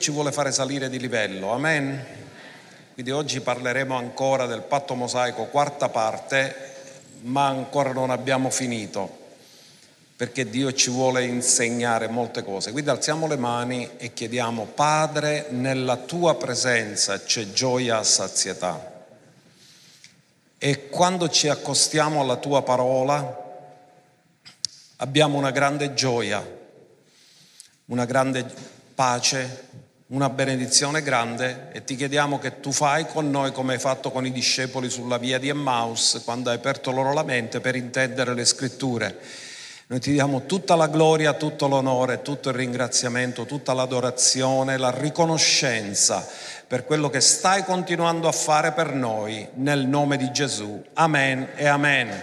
ci vuole fare salire di livello, amen? Quindi oggi parleremo ancora del patto mosaico, quarta parte, ma ancora non abbiamo finito, perché Dio ci vuole insegnare molte cose. Quindi alziamo le mani e chiediamo, Padre, nella tua presenza c'è gioia a sazietà. E quando ci accostiamo alla tua parola, abbiamo una grande gioia, una grande pace, una benedizione grande e ti chiediamo che tu fai con noi come hai fatto con i discepoli sulla via di Emmaus quando hai aperto loro la mente per intendere le scritture. Noi ti diamo tutta la gloria, tutto l'onore, tutto il ringraziamento, tutta l'adorazione, la riconoscenza per quello che stai continuando a fare per noi nel nome di Gesù. Amen e amen.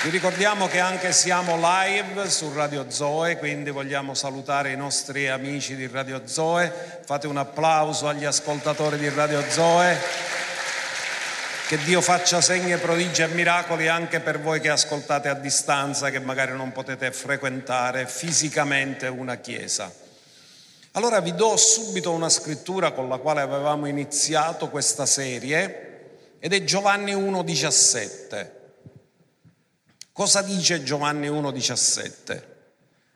Vi ricordiamo che anche siamo live su Radio Zoe, quindi vogliamo salutare i nostri amici di Radio Zoe. Fate un applauso agli ascoltatori di Radio Zoe. Che Dio faccia segni, prodigi e miracoli anche per voi che ascoltate a distanza, che magari non potete frequentare fisicamente una chiesa. Allora vi do subito una scrittura con la quale avevamo iniziato questa serie ed è Giovanni 1,17. Cosa dice Giovanni 1,17?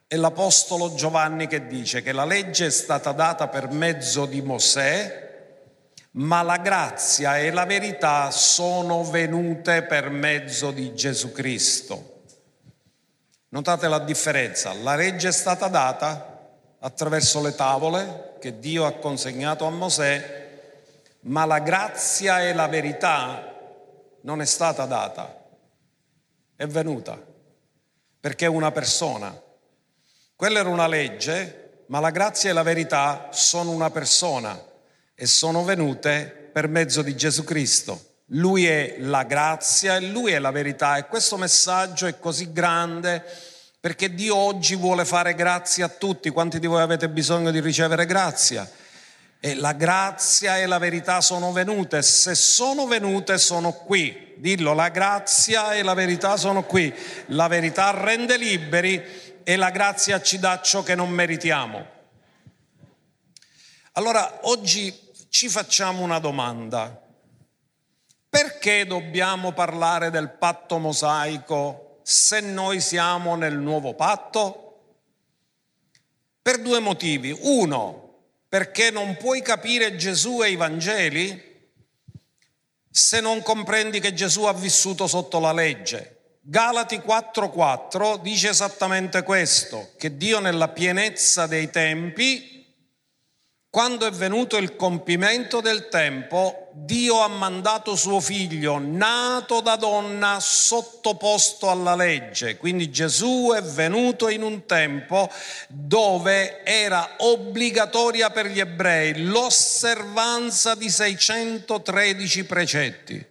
È l'Apostolo Giovanni che dice che la legge è stata data per mezzo di Mosè, ma la grazia e la verità sono venute per mezzo di Gesù Cristo. Notate la differenza, la legge è stata data attraverso le tavole che Dio ha consegnato a Mosè, ma la grazia e la verità non è stata data è venuta, perché è una persona. Quella era una legge, ma la grazia e la verità sono una persona e sono venute per mezzo di Gesù Cristo. Lui è la grazia e lui è la verità e questo messaggio è così grande perché Dio oggi vuole fare grazia a tutti. Quanti di voi avete bisogno di ricevere grazia? E la grazia e la verità sono venute. Se sono venute, sono qui. Dillo, la grazia e la verità sono qui. La verità rende liberi e la grazia ci dà ciò che non meritiamo. Allora, oggi ci facciamo una domanda. Perché dobbiamo parlare del patto mosaico se noi siamo nel nuovo patto? Per due motivi. Uno, perché non puoi capire Gesù e i Vangeli se non comprendi che Gesù ha vissuto sotto la legge. Galati 4:4 dice esattamente questo, che Dio nella pienezza dei tempi quando è venuto il compimento del tempo, Dio ha mandato suo figlio, nato da donna, sottoposto alla legge. Quindi Gesù è venuto in un tempo dove era obbligatoria per gli ebrei l'osservanza di 613 precetti.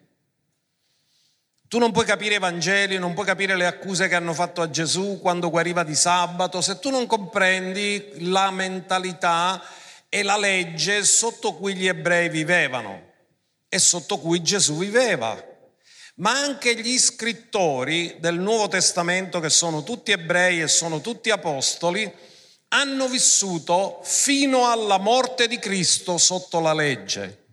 Tu non puoi capire i Vangeli, non puoi capire le accuse che hanno fatto a Gesù quando guariva di sabato, se tu non comprendi la mentalità è la legge sotto cui gli ebrei vivevano e sotto cui Gesù viveva. Ma anche gli scrittori del Nuovo Testamento, che sono tutti ebrei e sono tutti apostoli, hanno vissuto fino alla morte di Cristo sotto la legge.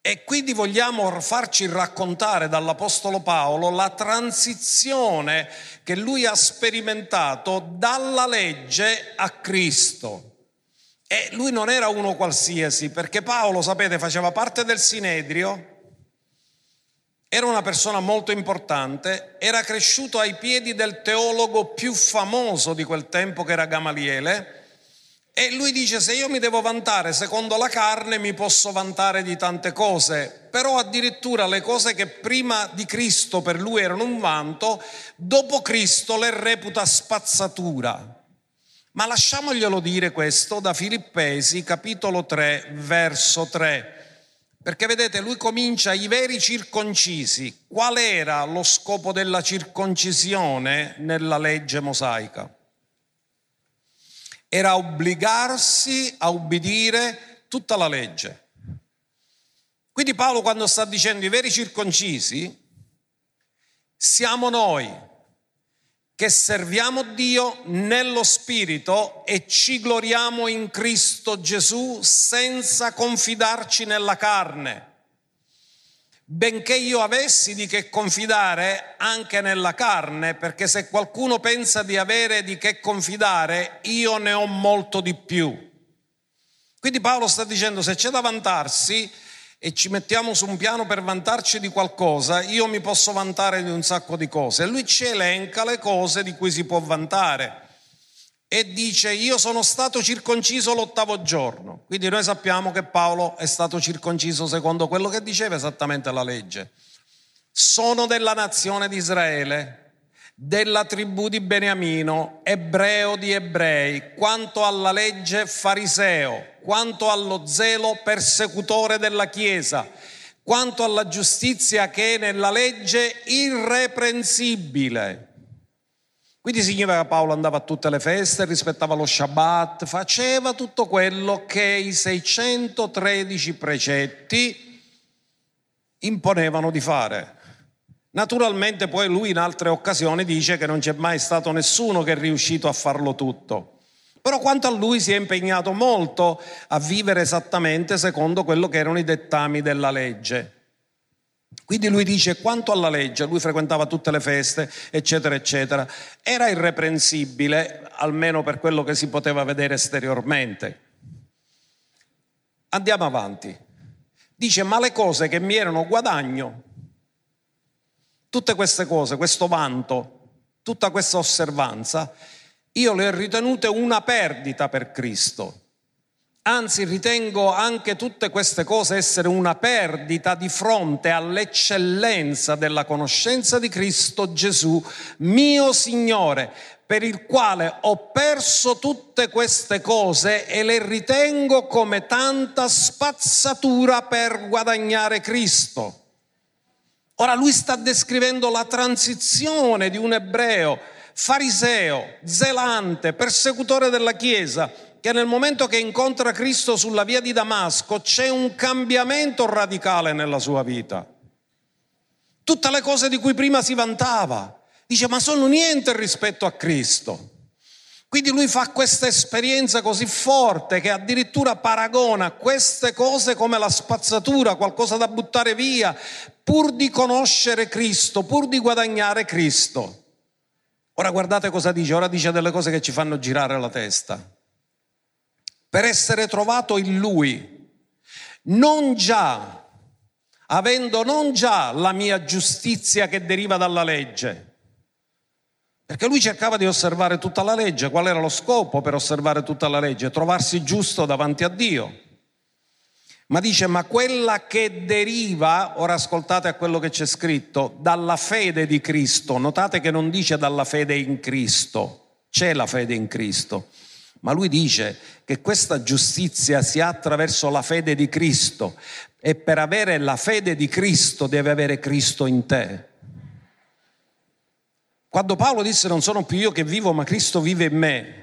E quindi vogliamo farci raccontare dall'Apostolo Paolo la transizione che lui ha sperimentato dalla legge a Cristo. E lui non era uno qualsiasi, perché Paolo, sapete, faceva parte del Sinedrio, era una persona molto importante, era cresciuto ai piedi del teologo più famoso di quel tempo che era Gamaliele, e lui dice se io mi devo vantare secondo la carne mi posso vantare di tante cose, però addirittura le cose che prima di Cristo per lui erano un vanto, dopo Cristo le reputa spazzatura. Ma lasciamoglielo dire questo da Filippesi capitolo 3 verso 3. Perché vedete, lui comincia i veri circoncisi. Qual era lo scopo della circoncisione nella legge mosaica? Era obbligarsi a ubbidire tutta la legge. Quindi Paolo quando sta dicendo i veri circoncisi, siamo noi che serviamo Dio nello Spirito e ci gloriamo in Cristo Gesù senza confidarci nella carne. Benché io avessi di che confidare anche nella carne, perché se qualcuno pensa di avere di che confidare, io ne ho molto di più. Quindi Paolo sta dicendo se c'è da vantarsi, e ci mettiamo su un piano per vantarci di qualcosa, io mi posso vantare di un sacco di cose. E lui ci elenca le cose di cui si può vantare e dice io sono stato circonciso l'ottavo giorno. Quindi noi sappiamo che Paolo è stato circonciso secondo quello che diceva esattamente la legge. Sono della nazione di Israele, della tribù di Beniamino, ebreo di ebrei, quanto alla legge fariseo, quanto allo zelo persecutore della Chiesa, quanto alla giustizia che è nella legge irreprensibile. Quindi significa che Paolo andava a tutte le feste, rispettava lo Shabbat, faceva tutto quello che i 613 precetti imponevano di fare. Naturalmente poi lui in altre occasioni dice che non c'è mai stato nessuno che è riuscito a farlo tutto. Però quanto a lui si è impegnato molto a vivere esattamente secondo quello che erano i dettami della legge. Quindi lui dice quanto alla legge, lui frequentava tutte le feste, eccetera, eccetera, era irreprensibile, almeno per quello che si poteva vedere esteriormente. Andiamo avanti. Dice, ma le cose che mi erano guadagno, Tutte queste cose, questo vanto, tutta questa osservanza, io le ho ritenute una perdita per Cristo. Anzi, ritengo anche tutte queste cose essere una perdita di fronte all'eccellenza della conoscenza di Cristo Gesù, mio Signore, per il quale ho perso tutte queste cose e le ritengo come tanta spazzatura per guadagnare Cristo. Ora lui sta descrivendo la transizione di un ebreo fariseo, zelante, persecutore della Chiesa, che nel momento che incontra Cristo sulla via di Damasco c'è un cambiamento radicale nella sua vita. Tutte le cose di cui prima si vantava, dice ma sono niente rispetto a Cristo. Quindi lui fa questa esperienza così forte che addirittura paragona queste cose come la spazzatura, qualcosa da buttare via, pur di conoscere Cristo, pur di guadagnare Cristo. Ora guardate cosa dice, ora dice delle cose che ci fanno girare la testa. Per essere trovato in Lui, non già, avendo non già la mia giustizia che deriva dalla legge, perché lui cercava di osservare tutta la legge. Qual era lo scopo per osservare tutta la legge? Trovarsi giusto davanti a Dio. Ma dice, ma quella che deriva, ora ascoltate a quello che c'è scritto, dalla fede di Cristo. Notate che non dice dalla fede in Cristo, c'è la fede in Cristo. Ma lui dice che questa giustizia si ha attraverso la fede di Cristo e per avere la fede di Cristo deve avere Cristo in te. Quando Paolo disse non sono più io che vivo, ma Cristo vive in me,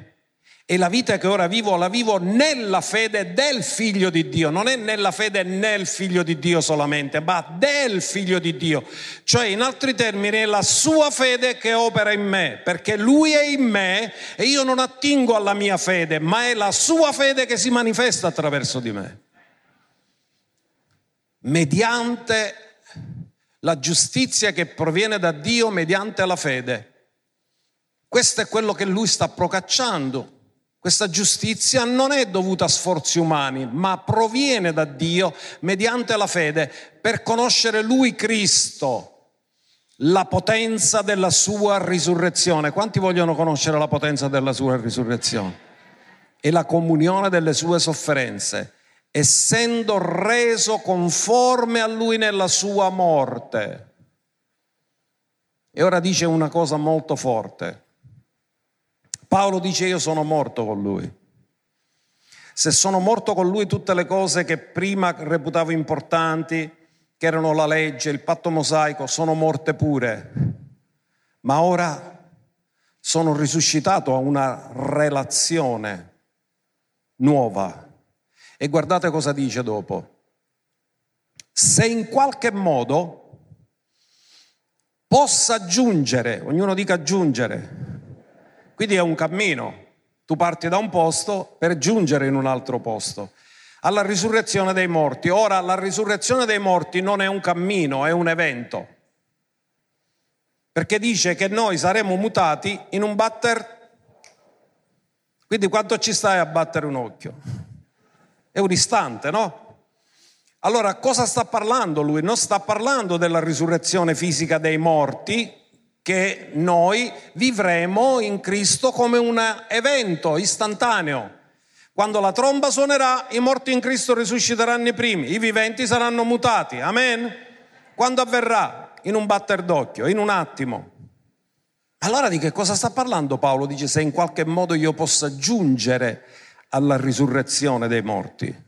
e la vita che ora vivo la vivo nella fede del figlio di Dio, non è nella fede nel figlio di Dio solamente, ma del figlio di Dio. Cioè, in altri termini, è la sua fede che opera in me, perché lui è in me e io non attingo alla mia fede, ma è la sua fede che si manifesta attraverso di me. Mediante la giustizia che proviene da Dio mediante la fede. Questo è quello che lui sta procacciando. Questa giustizia non è dovuta a sforzi umani, ma proviene da Dio mediante la fede per conoscere Lui Cristo, la potenza della sua risurrezione. Quanti vogliono conoscere la potenza della sua risurrezione? E la comunione delle sue sofferenze essendo reso conforme a lui nella sua morte. E ora dice una cosa molto forte. Paolo dice io sono morto con lui. Se sono morto con lui tutte le cose che prima reputavo importanti, che erano la legge, il patto mosaico, sono morte pure. Ma ora sono risuscitato a una relazione nuova e guardate cosa dice dopo. Se in qualche modo possa aggiungere, ognuno dica aggiungere, Quindi è un cammino. Tu parti da un posto per giungere in un altro posto. Alla risurrezione dei morti. Ora, la risurrezione dei morti non è un cammino, è un evento. Perché dice che noi saremo mutati in un batter. Quindi quanto ci stai a battere un occhio? È un istante, no? Allora, cosa sta parlando lui? Non sta parlando della risurrezione fisica dei morti, che noi vivremo in Cristo come un evento istantaneo. Quando la tromba suonerà, i morti in Cristo risusciteranno i primi, i viventi saranno mutati. Amen? Quando avverrà? In un batter d'occhio, in un attimo. Allora di che cosa sta parlando Paolo? Dice se in qualche modo io possa giungere alla risurrezione dei morti.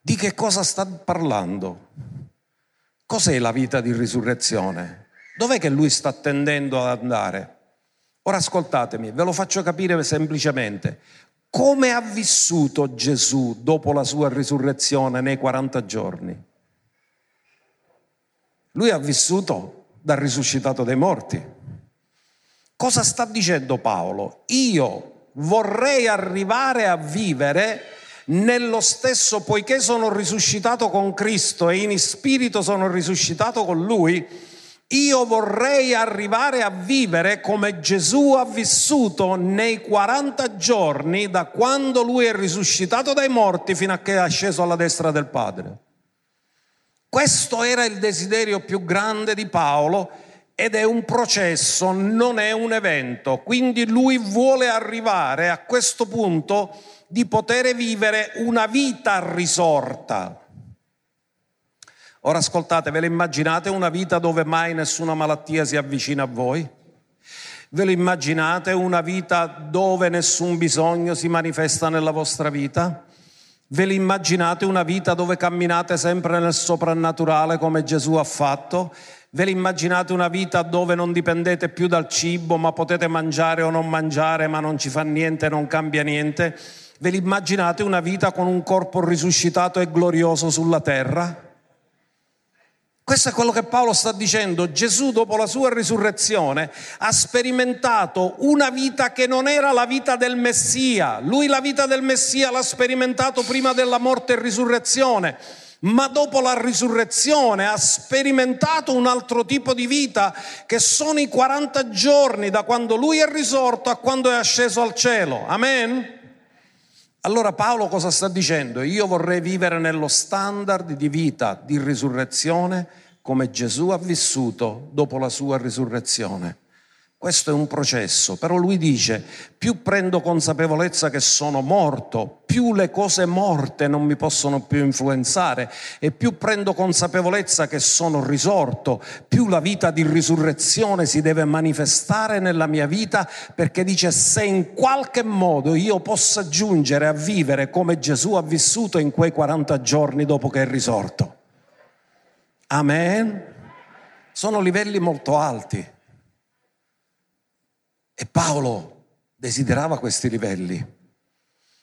Di che cosa sta parlando? Cos'è la vita di risurrezione? Dov'è che lui sta tendendo ad andare? Ora ascoltatemi, ve lo faccio capire semplicemente. Come ha vissuto Gesù dopo la sua risurrezione nei 40 giorni? Lui ha vissuto dal risuscitato dai morti. Cosa sta dicendo Paolo? Io vorrei arrivare a vivere nello stesso, poiché sono risuscitato con Cristo e in spirito sono risuscitato con Lui, io vorrei arrivare a vivere come Gesù ha vissuto nei 40 giorni da quando lui è risuscitato dai morti fino a che è asceso alla destra del Padre. Questo era il desiderio più grande di Paolo ed è un processo, non è un evento. Quindi lui vuole arrivare a questo punto di poter vivere una vita risorta Ora ascoltate, ve lo immaginate una vita dove mai nessuna malattia si avvicina a voi? Ve lo immaginate una vita dove nessun bisogno si manifesta nella vostra vita? Ve lo immaginate una vita dove camminate sempre nel soprannaturale come Gesù ha fatto? Ve lo immaginate una vita dove non dipendete più dal cibo, ma potete mangiare o non mangiare, ma non ci fa niente, non cambia niente? Ve lo immaginate una vita con un corpo risuscitato e glorioso sulla terra? Questo è quello che Paolo sta dicendo. Gesù dopo la sua risurrezione ha sperimentato una vita che non era la vita del Messia. Lui la vita del Messia l'ha sperimentato prima della morte e risurrezione, ma dopo la risurrezione ha sperimentato un altro tipo di vita che sono i 40 giorni da quando lui è risorto a quando è asceso al cielo. Amen. Allora Paolo cosa sta dicendo? Io vorrei vivere nello standard di vita di risurrezione come Gesù ha vissuto dopo la sua risurrezione. Questo è un processo, però lui dice, più prendo consapevolezza che sono morto, più le cose morte non mi possono più influenzare e più prendo consapevolezza che sono risorto, più la vita di risurrezione si deve manifestare nella mia vita perché dice se in qualche modo io possa giungere a vivere come Gesù ha vissuto in quei 40 giorni dopo che è risorto. Amen. Sono livelli molto alti. E Paolo desiderava questi livelli.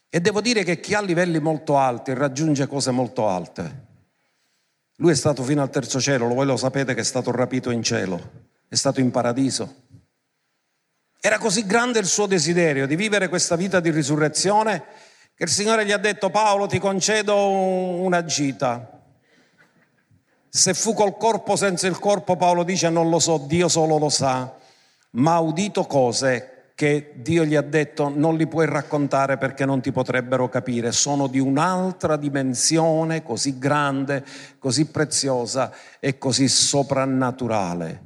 E devo dire che chi ha livelli molto alti raggiunge cose molto alte. Lui è stato fino al terzo cielo, voi lo sapete che è stato rapito in cielo, è stato in paradiso. Era così grande il suo desiderio di vivere questa vita di risurrezione che il Signore gli ha detto Paolo ti concedo una gita. Se fu col corpo senza il corpo, Paolo dice non lo so, Dio solo lo sa ma ha udito cose che Dio gli ha detto non li puoi raccontare perché non ti potrebbero capire, sono di un'altra dimensione così grande, così preziosa e così soprannaturale.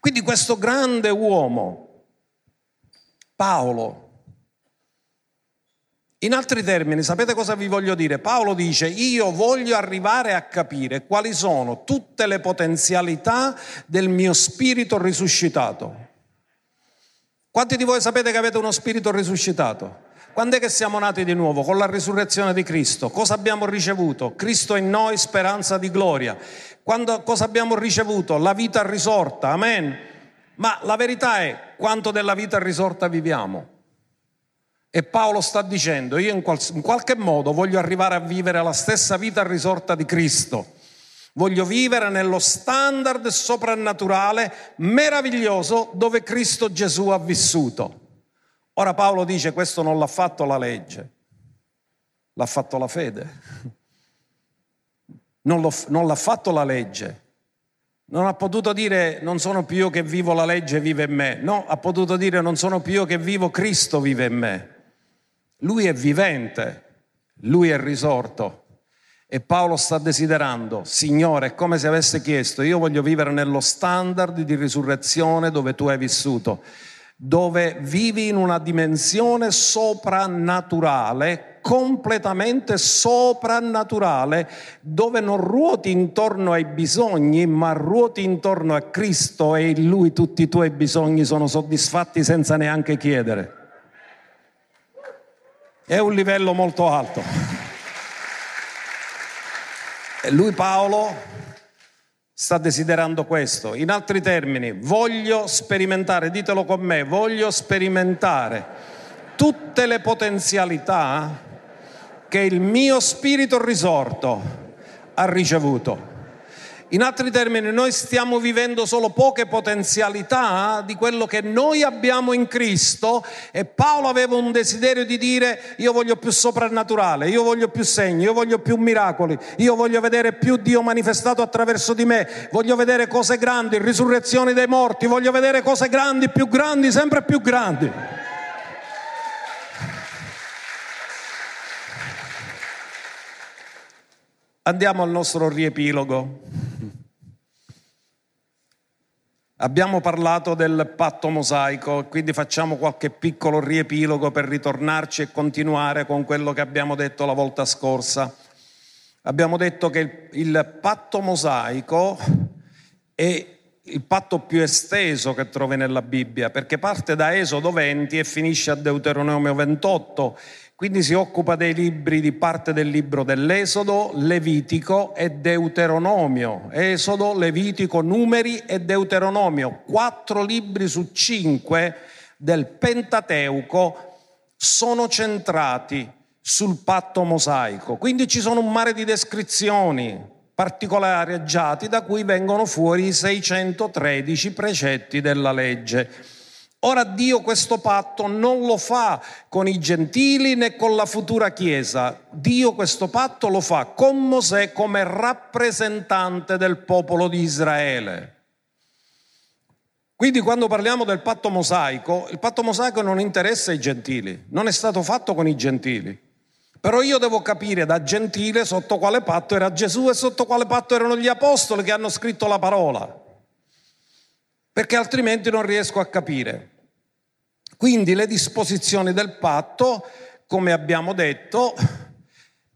Quindi questo grande uomo, Paolo, in altri termini, sapete cosa vi voglio dire? Paolo dice, io voglio arrivare a capire quali sono tutte le potenzialità del mio spirito risuscitato. Quanti di voi sapete che avete uno spirito risuscitato? Quando è che siamo nati di nuovo? Con la risurrezione di Cristo. Cosa abbiamo ricevuto? Cristo in noi, speranza di gloria. Quando, cosa abbiamo ricevuto? La vita risorta. Amen. Ma la verità è quanto della vita risorta viviamo. E Paolo sta dicendo, io in, qual- in qualche modo voglio arrivare a vivere la stessa vita risorta di Cristo. Voglio vivere nello standard soprannaturale meraviglioso dove Cristo Gesù ha vissuto. Ora Paolo dice questo non l'ha fatto la legge, l'ha fatto la fede. Non, non l'ha fatto la legge. Non ha potuto dire non sono più io che vivo la legge vive in me. No, ha potuto dire non sono più io che vivo, Cristo vive in me. Lui è vivente, lui è risorto. E Paolo sta desiderando, Signore, è come se avesse chiesto, io voglio vivere nello standard di risurrezione dove tu hai vissuto, dove vivi in una dimensione soprannaturale, completamente soprannaturale, dove non ruoti intorno ai bisogni, ma ruoti intorno a Cristo e in Lui tutti i tuoi bisogni sono soddisfatti senza neanche chiedere. È un livello molto alto. Lui Paolo sta desiderando questo. In altri termini, voglio sperimentare, ditelo con me, voglio sperimentare tutte le potenzialità che il mio spirito risorto ha ricevuto. In altri termini, noi stiamo vivendo solo poche potenzialità di quello che noi abbiamo in Cristo e Paolo aveva un desiderio di dire io voglio più soprannaturale, io voglio più segni, io voglio più miracoli, io voglio vedere più Dio manifestato attraverso di me, voglio vedere cose grandi, risurrezioni dei morti, voglio vedere cose grandi, più grandi, sempre più grandi. Andiamo al nostro riepilogo. Abbiamo parlato del patto mosaico, quindi facciamo qualche piccolo riepilogo per ritornarci e continuare con quello che abbiamo detto la volta scorsa. Abbiamo detto che il patto mosaico è il patto più esteso che trovi nella Bibbia, perché parte da Esodo 20 e finisce a Deuteronomio 28 quindi si occupa dei libri di parte del libro dell'Esodo, Levitico e Deuteronomio. Esodo, Levitico, Numeri e Deuteronomio. Quattro libri su cinque del Pentateuco sono centrati sul patto mosaico. Quindi ci sono un mare di descrizioni particolareggiati da cui vengono fuori i 613 precetti della legge. Ora Dio questo patto non lo fa con i gentili né con la futura Chiesa, Dio questo patto lo fa con Mosè come rappresentante del popolo di Israele. Quindi quando parliamo del patto mosaico, il patto mosaico non interessa i gentili, non è stato fatto con i gentili. Però io devo capire da gentile sotto quale patto era Gesù e sotto quale patto erano gli apostoli che hanno scritto la parola, perché altrimenti non riesco a capire. Quindi le disposizioni del patto, come abbiamo detto,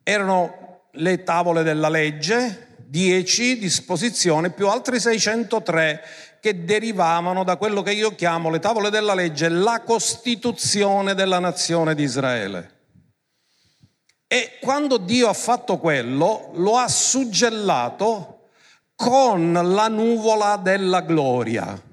erano le tavole della legge, 10 disposizioni più altri 603 che derivavano da quello che io chiamo le tavole della legge, la costituzione della nazione di Israele. E quando Dio ha fatto quello, lo ha suggellato con la nuvola della gloria.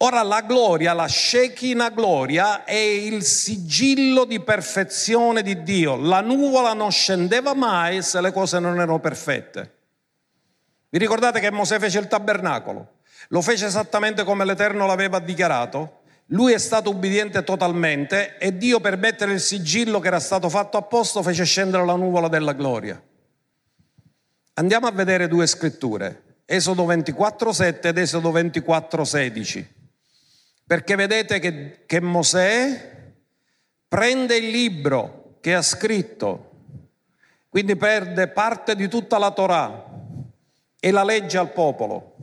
Ora la gloria, la Shekinah gloria, è il sigillo di perfezione di Dio. La nuvola non scendeva mai se le cose non erano perfette. Vi ricordate che Mosè fece il tabernacolo? Lo fece esattamente come l'Eterno l'aveva dichiarato. Lui è stato ubbidiente totalmente e Dio per mettere il sigillo che era stato fatto a posto fece scendere la nuvola della gloria. Andiamo a vedere due scritture, Esodo 24,7 ed Esodo 24,16. Perché vedete che, che Mosè prende il libro che ha scritto, quindi perde parte di tutta la Torah e la legge al popolo.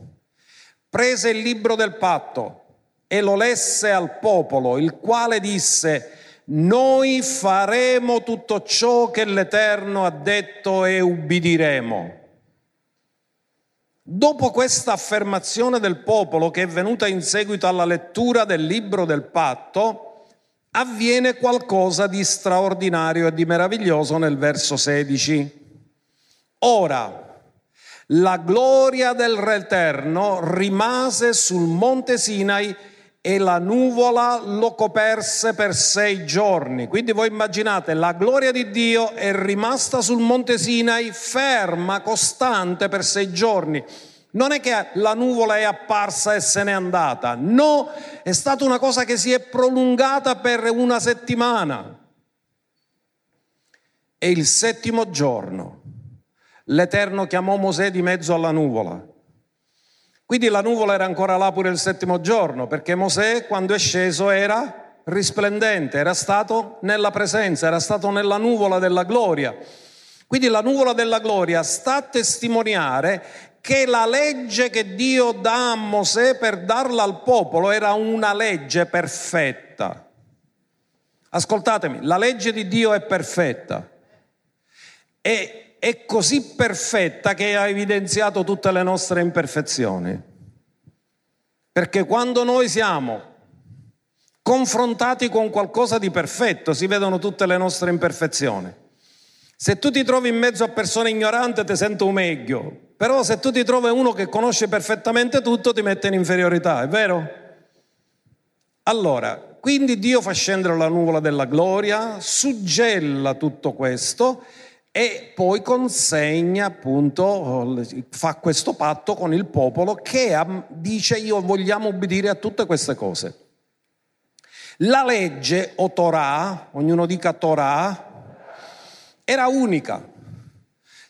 Prese il libro del patto e lo lesse al popolo, il quale disse, noi faremo tutto ciò che l'Eterno ha detto e ubbidiremo. Dopo questa affermazione del popolo che è venuta in seguito alla lettura del libro del patto, avviene qualcosa di straordinario e di meraviglioso nel verso 16. Ora, la gloria del Re Eterno rimase sul monte Sinai e la nuvola lo coperse per sei giorni. Quindi voi immaginate, la gloria di Dio è rimasta sul monte Sinai ferma, costante per sei giorni. Non è che la nuvola è apparsa e se n'è andata, no, è stata una cosa che si è prolungata per una settimana. E il settimo giorno l'Eterno chiamò Mosè di mezzo alla nuvola quindi la nuvola era ancora là pure il settimo giorno, perché Mosè quando è sceso era risplendente, era stato nella presenza, era stato nella nuvola della gloria. Quindi la nuvola della gloria sta a testimoniare che la legge che Dio dà a Mosè per darla al popolo era una legge perfetta. Ascoltatemi, la legge di Dio è perfetta. E è così perfetta che ha evidenziato tutte le nostre imperfezioni. Perché quando noi siamo confrontati con qualcosa di perfetto si vedono tutte le nostre imperfezioni. Se tu ti trovi in mezzo a persone ignoranti ti sento un meglio, però se tu ti trovi uno che conosce perfettamente tutto ti mette in inferiorità, è vero? Allora, quindi Dio fa scendere la nuvola della gloria, suggella tutto questo e poi consegna appunto, fa questo patto con il popolo che dice io vogliamo obbedire a tutte queste cose. La legge o Torah, ognuno dica Torah, era unica,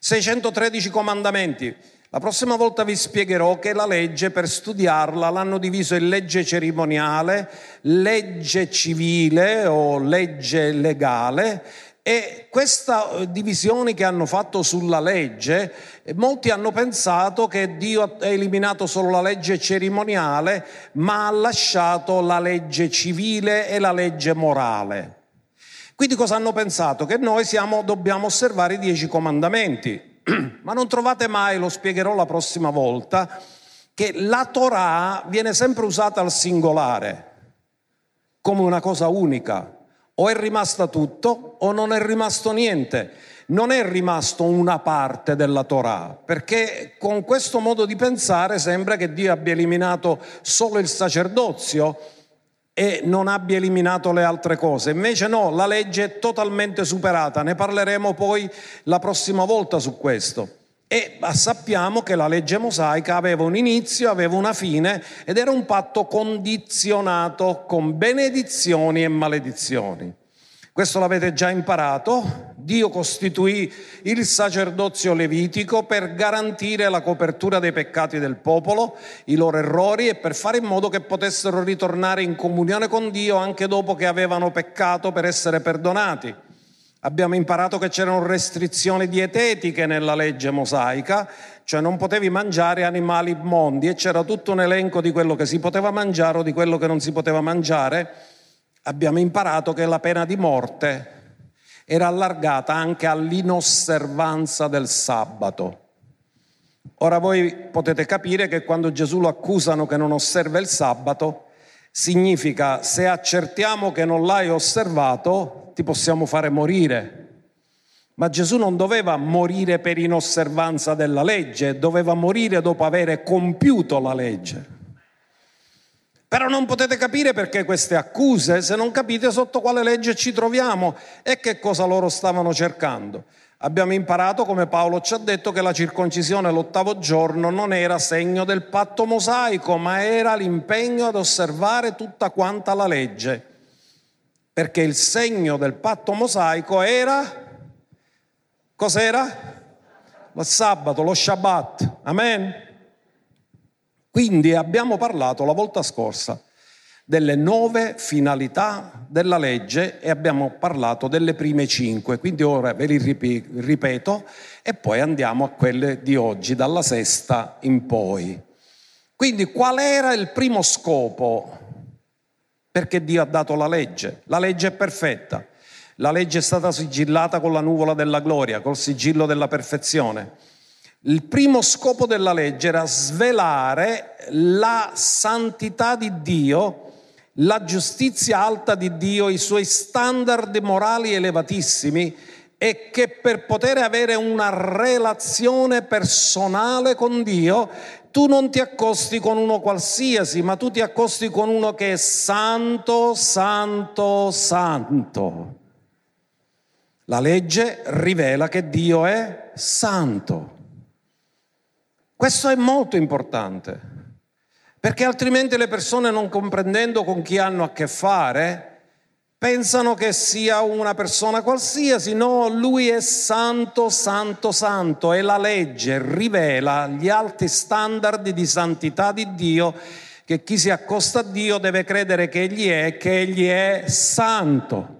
613 comandamenti. La prossima volta vi spiegherò che la legge per studiarla l'hanno diviso in legge cerimoniale, legge civile o legge legale e questa eh, divisione che hanno fatto sulla legge, eh, molti hanno pensato che Dio ha eliminato solo la legge cerimoniale, ma ha lasciato la legge civile e la legge morale. Quindi cosa hanno pensato? Che noi siamo, dobbiamo osservare i dieci comandamenti. ma non trovate mai, lo spiegherò la prossima volta, che la Torah viene sempre usata al singolare, come una cosa unica o è rimasta tutto o non è rimasto niente. Non è rimasto una parte della Torah, perché con questo modo di pensare sembra che Dio abbia eliminato solo il sacerdozio e non abbia eliminato le altre cose. Invece no, la legge è totalmente superata, ne parleremo poi la prossima volta su questo. E sappiamo che la legge mosaica aveva un inizio, aveva una fine ed era un patto condizionato con benedizioni e maledizioni. Questo l'avete già imparato. Dio costituì il sacerdozio levitico per garantire la copertura dei peccati del popolo, i loro errori e per fare in modo che potessero ritornare in comunione con Dio anche dopo che avevano peccato per essere perdonati. Abbiamo imparato che c'erano restrizioni dietetiche nella legge mosaica, cioè non potevi mangiare animali immondi e c'era tutto un elenco di quello che si poteva mangiare o di quello che non si poteva mangiare. Abbiamo imparato che la pena di morte era allargata anche all'inosservanza del sabato. Ora voi potete capire che quando Gesù lo accusano che non osserva il sabato, significa se accertiamo che non l'hai osservato, ti possiamo fare morire. Ma Gesù non doveva morire per inosservanza della legge, doveva morire dopo aver compiuto la legge. Però non potete capire perché queste accuse, se non capite sotto quale legge ci troviamo e che cosa loro stavano cercando. Abbiamo imparato, come Paolo ci ha detto, che la circoncisione l'ottavo giorno non era segno del patto mosaico, ma era l'impegno ad osservare tutta quanta la legge perché il segno del patto mosaico era, cos'era? Lo sabato, lo Shabbat, amen? Quindi abbiamo parlato la volta scorsa delle nove finalità della legge e abbiamo parlato delle prime cinque, quindi ora ve li ripeto e poi andiamo a quelle di oggi, dalla sesta in poi. Quindi qual era il primo scopo perché Dio ha dato la legge. La legge è perfetta. La legge è stata sigillata con la nuvola della gloria, col sigillo della perfezione. Il primo scopo della legge era svelare la santità di Dio, la giustizia alta di Dio, i suoi standard morali elevatissimi e che per poter avere una relazione personale con Dio tu non ti accosti con uno qualsiasi, ma tu ti accosti con uno che è santo, santo, santo. La legge rivela che Dio è santo. Questo è molto importante, perché altrimenti le persone non comprendendo con chi hanno a che fare, pensano che sia una persona qualsiasi, no, lui è santo, santo, santo e la legge rivela gli alti standard di santità di Dio che chi si accosta a Dio deve credere che Egli è, che Egli è santo.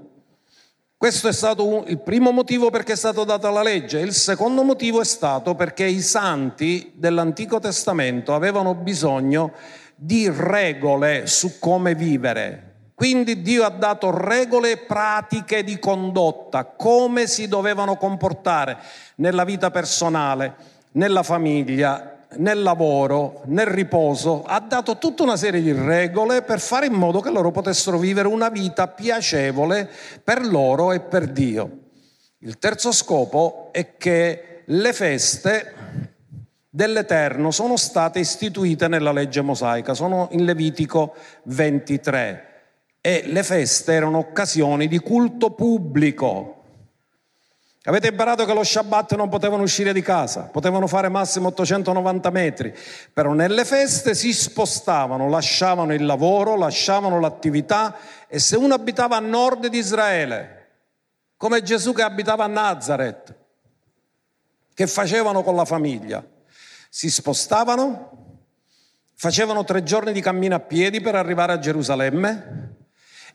Questo è stato il primo motivo perché è stata data la legge. Il secondo motivo è stato perché i santi dell'Antico Testamento avevano bisogno di regole su come vivere. Quindi Dio ha dato regole pratiche di condotta, come si dovevano comportare nella vita personale, nella famiglia, nel lavoro, nel riposo, ha dato tutta una serie di regole per fare in modo che loro potessero vivere una vita piacevole per loro e per Dio. Il terzo scopo è che le feste dell'Eterno sono state istituite nella legge mosaica, sono in Levitico 23 e le feste erano occasioni di culto pubblico, Avete imparato che lo Shabbat non potevano uscire di casa, potevano fare massimo 890 metri, però nelle feste si spostavano, lasciavano il lavoro, lasciavano l'attività e se uno abitava a nord di Israele, come Gesù che abitava a Nazareth, che facevano con la famiglia? Si spostavano, facevano tre giorni di cammino a piedi per arrivare a Gerusalemme,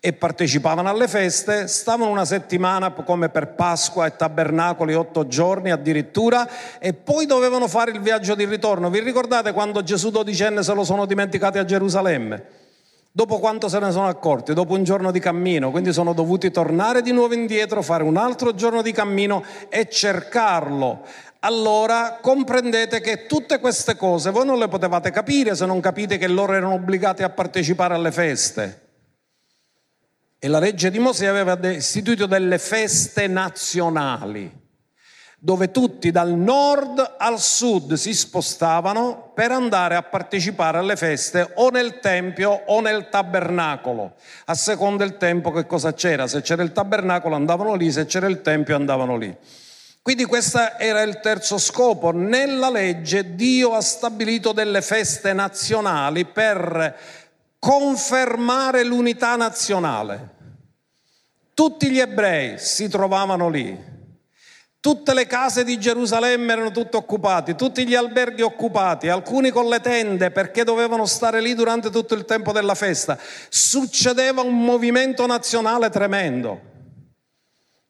e partecipavano alle feste, stavano una settimana come per Pasqua e tabernacoli, otto giorni addirittura, e poi dovevano fare il viaggio di ritorno. Vi ricordate quando Gesù dodicenne se lo sono dimenticati a Gerusalemme? Dopo quanto se ne sono accorti? Dopo un giorno di cammino, quindi sono dovuti tornare di nuovo indietro, fare un altro giorno di cammino e cercarlo. Allora comprendete che tutte queste cose voi non le potevate capire se non capite che loro erano obbligati a partecipare alle feste. E la legge di Mosè aveva istituito delle feste nazionali, dove tutti dal nord al sud si spostavano per andare a partecipare alle feste o nel tempio o nel tabernacolo, a seconda del tempo che cosa c'era. Se c'era il tabernacolo andavano lì, se c'era il tempio andavano lì. Quindi questo era il terzo scopo. Nella legge Dio ha stabilito delle feste nazionali per confermare l'unità nazionale. Tutti gli ebrei si trovavano lì. Tutte le case di Gerusalemme erano tutte occupate, tutti gli alberghi occupati, alcuni con le tende perché dovevano stare lì durante tutto il tempo della festa. Succedeva un movimento nazionale tremendo.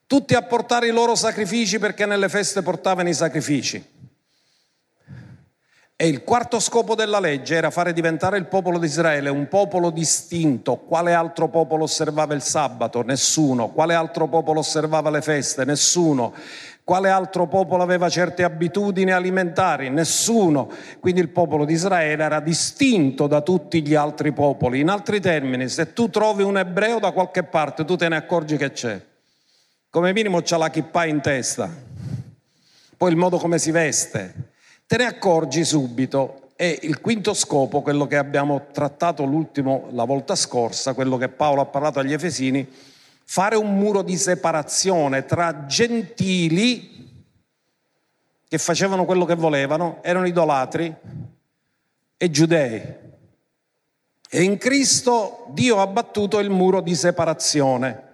Tutti a portare i loro sacrifici perché nelle feste portavano i sacrifici. E il quarto scopo della legge era fare diventare il popolo di Israele un popolo distinto. Quale altro popolo osservava il sabato? Nessuno. Quale altro popolo osservava le feste? Nessuno. Quale altro popolo aveva certe abitudini alimentari? Nessuno. Quindi il popolo di Israele era distinto da tutti gli altri popoli. In altri termini, se tu trovi un ebreo da qualche parte, tu te ne accorgi che c'è. Come minimo c'ha la kippa in testa. Poi il modo come si veste te ne accorgi subito. E il quinto scopo, quello che abbiamo trattato l'ultimo, la volta scorsa, quello che Paolo ha parlato agli Efesini, fare un muro di separazione tra gentili che facevano quello che volevano, erano idolatri, e giudei. E in Cristo Dio ha battuto il muro di separazione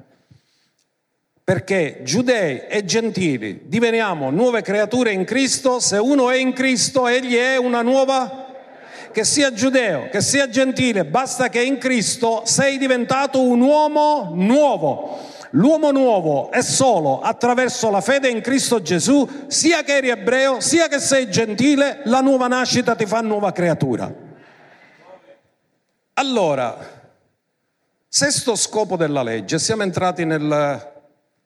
perché giudei e gentili diveniamo nuove creature in Cristo, se uno è in Cristo egli è una nuova, che sia giudeo, che sia gentile, basta che in Cristo sei diventato un uomo nuovo. L'uomo nuovo è solo attraverso la fede in Cristo Gesù, sia che eri ebreo, sia che sei gentile, la nuova nascita ti fa nuova creatura. Allora, sesto scopo della legge, siamo entrati nel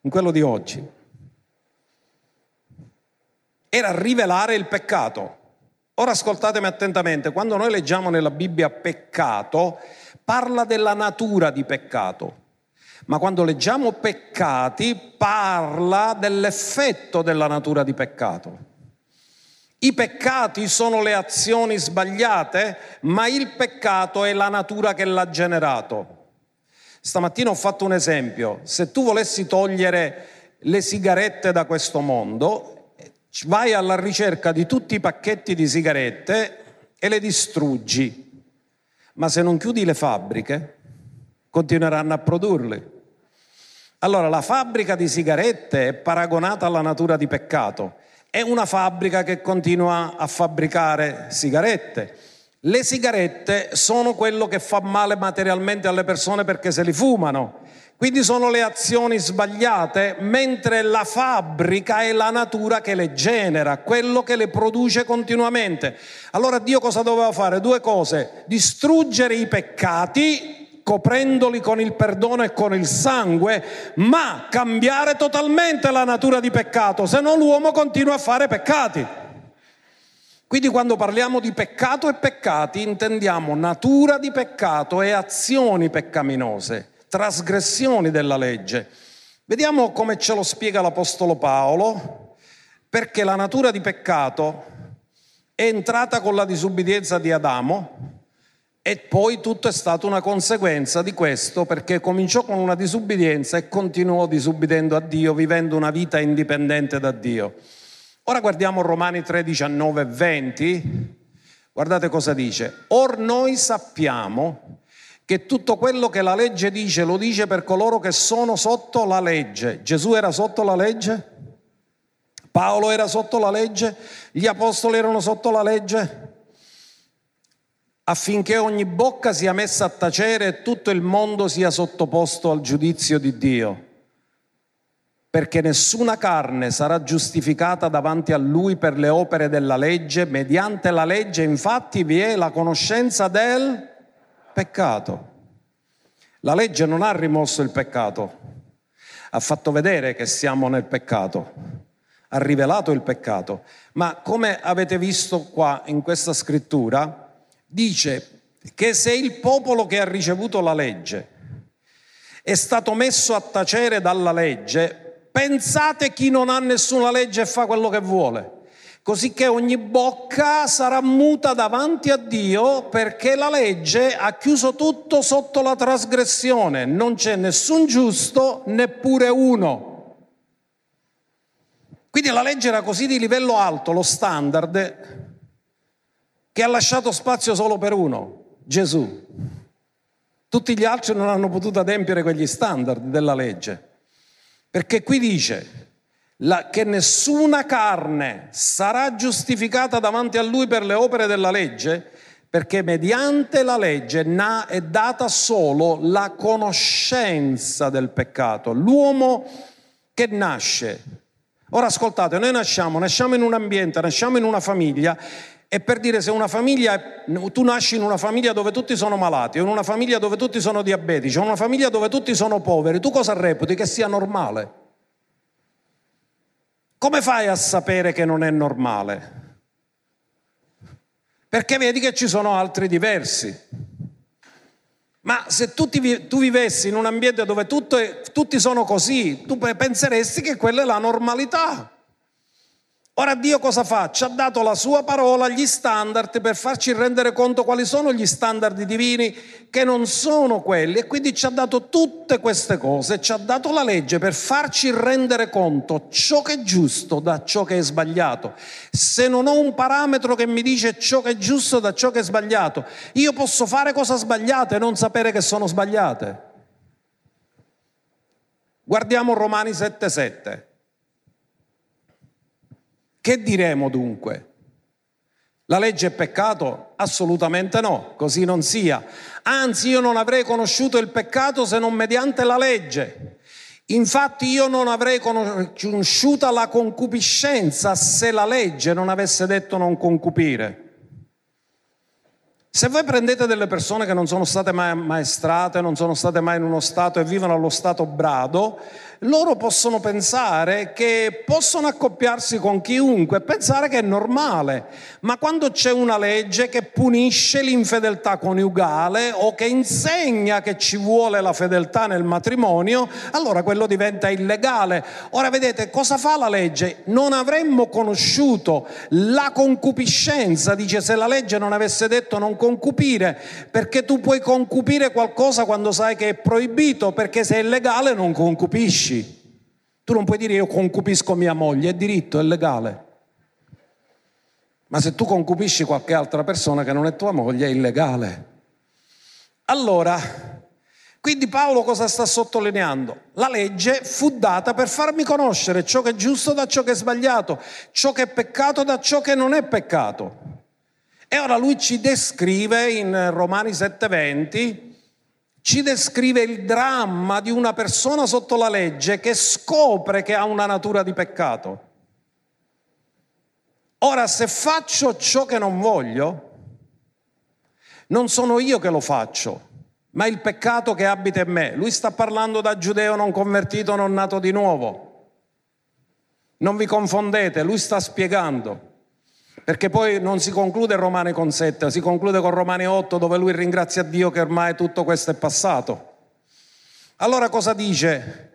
in quello di oggi, era rivelare il peccato. Ora ascoltatemi attentamente, quando noi leggiamo nella Bibbia peccato, parla della natura di peccato, ma quando leggiamo peccati parla dell'effetto della natura di peccato. I peccati sono le azioni sbagliate, ma il peccato è la natura che l'ha generato. Stamattina ho fatto un esempio. Se tu volessi togliere le sigarette da questo mondo, vai alla ricerca di tutti i pacchetti di sigarette e le distruggi. Ma se non chiudi le fabbriche, continueranno a produrle. Allora la fabbrica di sigarette è paragonata alla natura di peccato. È una fabbrica che continua a fabbricare sigarette. Le sigarette sono quello che fa male materialmente alle persone perché se li fumano. Quindi sono le azioni sbagliate, mentre la fabbrica è la natura che le genera, quello che le produce continuamente. Allora Dio cosa doveva fare? Due cose, distruggere i peccati, coprendoli con il perdono e con il sangue, ma cambiare totalmente la natura di peccato, se no l'uomo continua a fare peccati. Quindi quando parliamo di peccato e peccati intendiamo natura di peccato e azioni peccaminose trasgressioni della legge. Vediamo come ce lo spiega l'Apostolo Paolo, perché la natura di peccato è entrata con la disubbidienza di Adamo e poi tutto è stato una conseguenza di questo, perché cominciò con una disubbidienza e continuò disubbidendo a Dio, vivendo una vita indipendente da Dio. Ora guardiamo Romani 3, 19 e 20. Guardate cosa dice. Or noi sappiamo che tutto quello che la legge dice lo dice per coloro che sono sotto la legge. Gesù era sotto la legge? Paolo era sotto la legge? Gli apostoli erano sotto la legge? Affinché ogni bocca sia messa a tacere e tutto il mondo sia sottoposto al giudizio di Dio. Perché nessuna carne sarà giustificata davanti a Lui per le opere della legge, mediante la legge infatti vi è la conoscenza del peccato. La legge non ha rimosso il peccato, ha fatto vedere che siamo nel peccato, ha rivelato il peccato, ma come avete visto qua in questa scrittura, dice che se il popolo che ha ricevuto la legge è stato messo a tacere dalla legge, pensate chi non ha nessuna legge e fa quello che vuole così che ogni bocca sarà muta davanti a Dio perché la legge ha chiuso tutto sotto la trasgressione, non c'è nessun giusto, neppure uno. Quindi la legge era così di livello alto, lo standard, che ha lasciato spazio solo per uno, Gesù. Tutti gli altri non hanno potuto adempiere quegli standard della legge. Perché qui dice, la, che nessuna carne sarà giustificata davanti a lui per le opere della legge, perché mediante la legge è data solo la conoscenza del peccato. L'uomo che nasce. Ora ascoltate, noi nasciamo, nasciamo in un ambiente, nasciamo in una famiglia e per dire se una famiglia, tu nasci in una famiglia dove tutti sono malati, o in una famiglia dove tutti sono diabetici, o in una famiglia dove tutti sono poveri, tu cosa reputi? Che sia normale? Come fai a sapere che non è normale? Perché vedi che ci sono altri diversi. Ma se tu, ti, tu vivessi in un ambiente dove tutto, tutti sono così, tu penseresti che quella è la normalità. Ora Dio cosa fa? Ci ha dato la sua parola, gli standard per farci rendere conto quali sono gli standard divini che non sono quelli e quindi ci ha dato tutte queste cose, ci ha dato la legge per farci rendere conto ciò che è giusto da ciò che è sbagliato. Se non ho un parametro che mi dice ciò che è giusto da ciò che è sbagliato, io posso fare cose sbagliate e non sapere che sono sbagliate. Guardiamo Romani 7:7. Che diremo dunque? La legge è peccato? Assolutamente no, così non sia. Anzi, io non avrei conosciuto il peccato se non mediante la legge. Infatti io non avrei conosciuta la concupiscenza se la legge non avesse detto non concupire. Se voi prendete delle persone che non sono state mai ammaestrate, non sono state mai in uno stato e vivono allo stato brado, loro possono pensare che possono accoppiarsi con chiunque pensare che è normale, ma quando c'è una legge che punisce l'infedeltà coniugale o che insegna che ci vuole la fedeltà nel matrimonio, allora quello diventa illegale. Ora vedete cosa fa la legge? Non avremmo conosciuto la concupiscenza, dice se la legge non avesse detto non concupire, perché tu puoi concupire qualcosa quando sai che è proibito, perché se è legale non concupisci. Tu non puoi dire io concupisco mia moglie, è diritto, è legale. Ma se tu concupisci qualche altra persona che non è tua moglie, è illegale. Allora, quindi Paolo cosa sta sottolineando? La legge fu data per farmi conoscere ciò che è giusto da ciò che è sbagliato, ciò che è peccato da ciò che non è peccato. E ora lui ci descrive in Romani 7:20 ci descrive il dramma di una persona sotto la legge che scopre che ha una natura di peccato. Ora, se faccio ciò che non voglio, non sono io che lo faccio, ma il peccato che abita in me. Lui sta parlando da giudeo non convertito, non nato di nuovo. Non vi confondete, lui sta spiegando. Perché poi non si conclude Romani con 7, si conclude con Romani 8 dove lui ringrazia Dio che ormai tutto questo è passato. Allora cosa dice?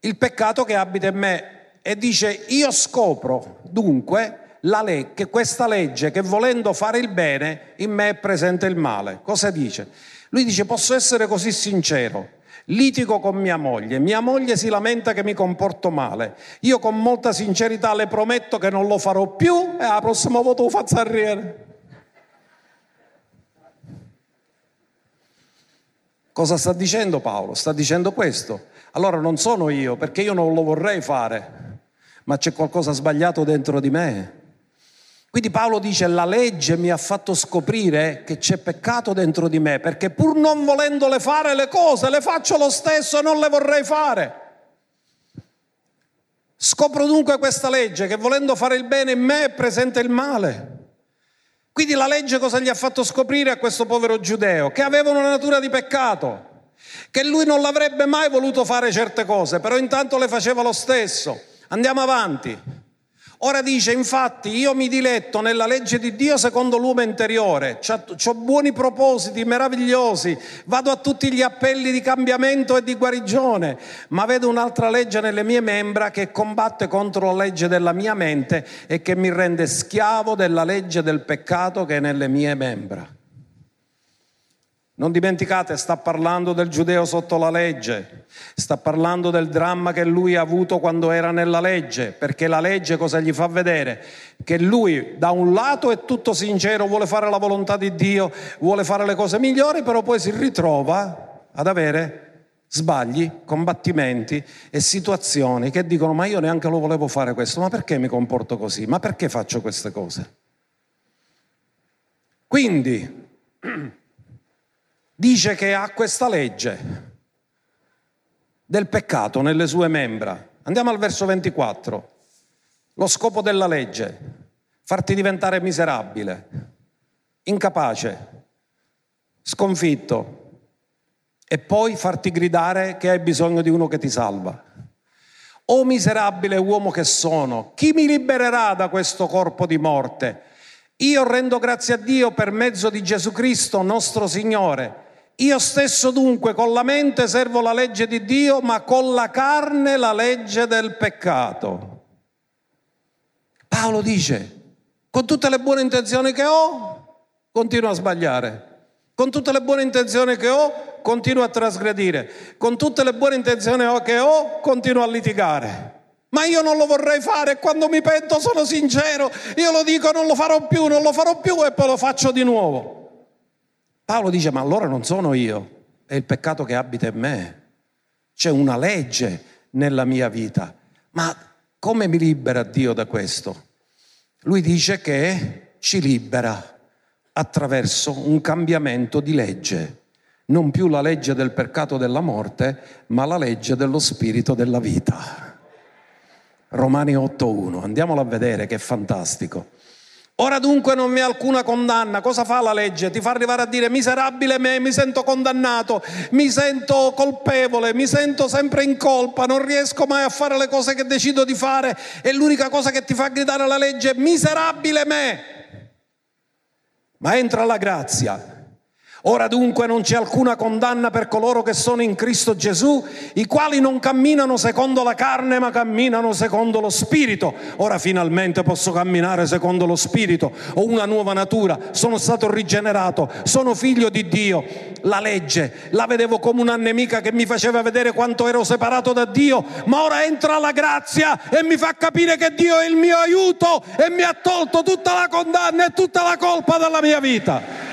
Il peccato che abita in me e dice io scopro dunque la le- che questa legge che volendo fare il bene in me è presente il male. Cosa dice? Lui dice posso essere così sincero Litigo con mia moglie, mia moglie si lamenta che mi comporto male. Io con molta sincerità le prometto che non lo farò più e alla prossima volta lo faccio arriere. Cosa sta dicendo Paolo? Sta dicendo questo. Allora non sono io, perché io non lo vorrei fare, ma c'è qualcosa sbagliato dentro di me. Quindi Paolo dice la legge mi ha fatto scoprire che c'è peccato dentro di me, perché pur non volendole fare le cose, le faccio lo stesso e non le vorrei fare. Scopro dunque questa legge che volendo fare il bene in me è presente il male. Quindi la legge cosa gli ha fatto scoprire a questo povero giudeo? Che aveva una natura di peccato, che lui non l'avrebbe mai voluto fare certe cose, però intanto le faceva lo stesso. Andiamo avanti. Ora dice, infatti, io mi diletto nella legge di Dio secondo l'uomo interiore, ho buoni propositi meravigliosi, vado a tutti gli appelli di cambiamento e di guarigione, ma vedo un'altra legge nelle mie membra che combatte contro la legge della mia mente e che mi rende schiavo della legge del peccato che è nelle mie membra. Non dimenticate, sta parlando del giudeo sotto la legge, sta parlando del dramma che lui ha avuto quando era nella legge, perché la legge cosa gli fa vedere? Che lui da un lato è tutto sincero, vuole fare la volontà di Dio, vuole fare le cose migliori, però poi si ritrova ad avere sbagli, combattimenti e situazioni che dicono ma io neanche lo volevo fare questo, ma perché mi comporto così? Ma perché faccio queste cose? Quindi dice che ha questa legge del peccato nelle sue membra. Andiamo al verso 24. Lo scopo della legge, farti diventare miserabile, incapace, sconfitto e poi farti gridare che hai bisogno di uno che ti salva. O miserabile uomo che sono, chi mi libererà da questo corpo di morte? Io rendo grazie a Dio per mezzo di Gesù Cristo, nostro Signore io stesso dunque con la mente servo la legge di Dio, ma con la carne la legge del peccato. Paolo dice, con tutte le buone intenzioni che ho, continuo a sbagliare. Con tutte le buone intenzioni che ho, continuo a trasgredire. Con tutte le buone intenzioni che ho, continuo a litigare. Ma io non lo vorrei fare, quando mi pento sono sincero, io lo dico non lo farò più, non lo farò più e poi lo faccio di nuovo. Paolo dice, ma allora non sono io, è il peccato che abita in me. C'è una legge nella mia vita. Ma come mi libera Dio da questo? Lui dice che ci libera attraverso un cambiamento di legge. Non più la legge del peccato della morte, ma la legge dello spirito della vita. Romani 8.1, andiamolo a vedere che è fantastico. Ora dunque non vi è alcuna condanna. Cosa fa la legge? Ti fa arrivare a dire miserabile me, mi sento condannato, mi sento colpevole, mi sento sempre in colpa, non riesco mai a fare le cose che decido di fare e l'unica cosa che ti fa gridare la legge è miserabile me. Ma entra la grazia Ora dunque non c'è alcuna condanna per coloro che sono in Cristo Gesù, i quali non camminano secondo la carne, ma camminano secondo lo Spirito. Ora finalmente posso camminare secondo lo Spirito, ho una nuova natura, sono stato rigenerato, sono figlio di Dio. La legge la vedevo come una nemica che mi faceva vedere quanto ero separato da Dio, ma ora entra la grazia e mi fa capire che Dio è il mio aiuto e mi ha tolto tutta la condanna e tutta la colpa dalla mia vita.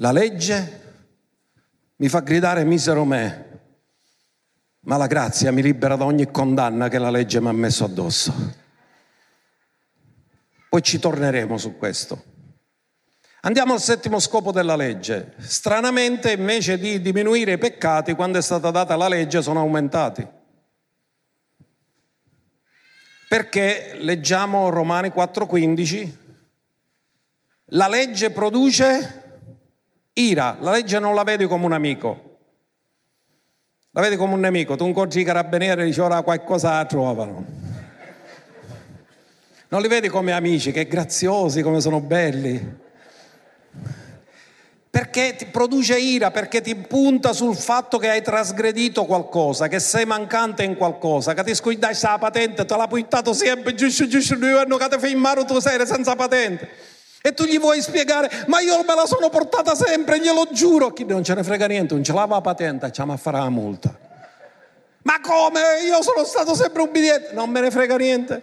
La legge mi fa gridare misero me, ma la grazia mi libera da ogni condanna che la legge mi ha messo addosso. Poi ci torneremo su questo. Andiamo al settimo scopo della legge. Stranamente, invece di diminuire i peccati, quando è stata data la legge, sono aumentati. Perché leggiamo Romani 4:15, la legge produce ira, la legge non la vedi come un amico, la vedi come un nemico. Tu incontri i carabinieri e dici ora qualcosa la trovano. Non li vedi come amici, che graziosi, come sono belli. Perché ti produce ira, perché ti punta sul fatto che hai trasgredito qualcosa, che sei mancante in qualcosa, che ti scuidai la patente, te l'ha puntato sempre, giusto, giusto, due anni che ti fai in mano tu sei senza patente. E tu gli vuoi spiegare, ma io me la sono portata sempre, glielo giuro. Chi non ce ne frega niente, non ce l'ha la patente, ci a fare la multa. Ma come? Io sono stato sempre ubbidiente. Non me ne frega niente.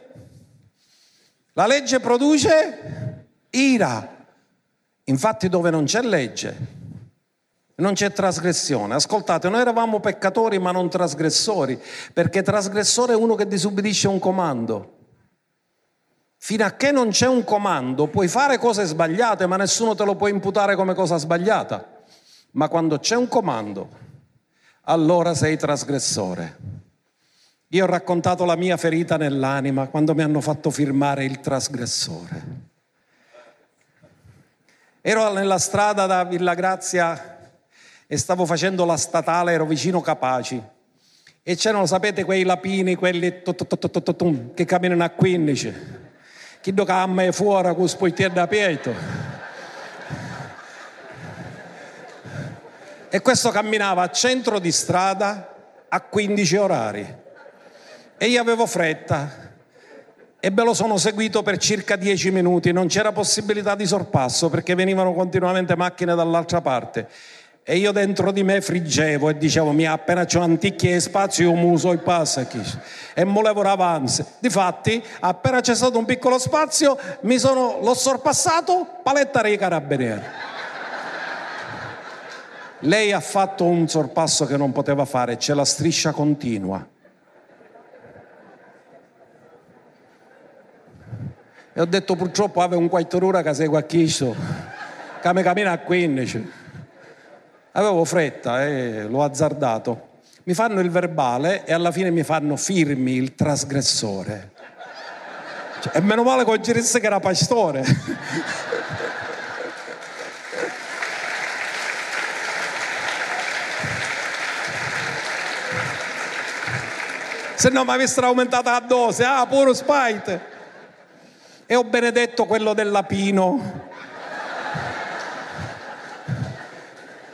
La legge produce ira. Infatti dove non c'è legge, non c'è trasgressione. Ascoltate, noi eravamo peccatori ma non trasgressori, perché trasgressore è uno che disubbidisce un comando. Fino a che non c'è un comando puoi fare cose sbagliate, ma nessuno te lo può imputare come cosa sbagliata. Ma quando c'è un comando, allora sei trasgressore. Io ho raccontato la mia ferita nell'anima quando mi hanno fatto firmare il trasgressore. Ero nella strada da Villa Grazia e stavo facendo la statale, ero vicino Capaci. E c'erano, sapete, quei lapini, quelli che camminano a 15 chi do camma è fuori con spoitier da pieto. E questo camminava a centro di strada a 15 orari. E io avevo fretta e me lo sono seguito per circa 10 minuti, non c'era possibilità di sorpasso perché venivano continuamente macchine dall'altra parte. E io dentro di me friggevo e dicevo, mi appena c'ho antichi e spazio, io muso i passi. E volevo avanzi. Difatti, appena c'è stato un piccolo spazio, mi sono, l'ho sorpassato, paletta dei carabinieri. Lei ha fatto un sorpasso che non poteva fare, c'è la striscia continua. E ho detto purtroppo aveva un quarto d'ora che segue a chiso, che mi cammina a 15. Avevo fretta e l'ho azzardato. Mi fanno il verbale e alla fine mi fanno firmi il trasgressore. Cioè, e meno male che disse che era pastore. Se no mi avessero aumentata la dose, ah, puro spite. E ho benedetto quello del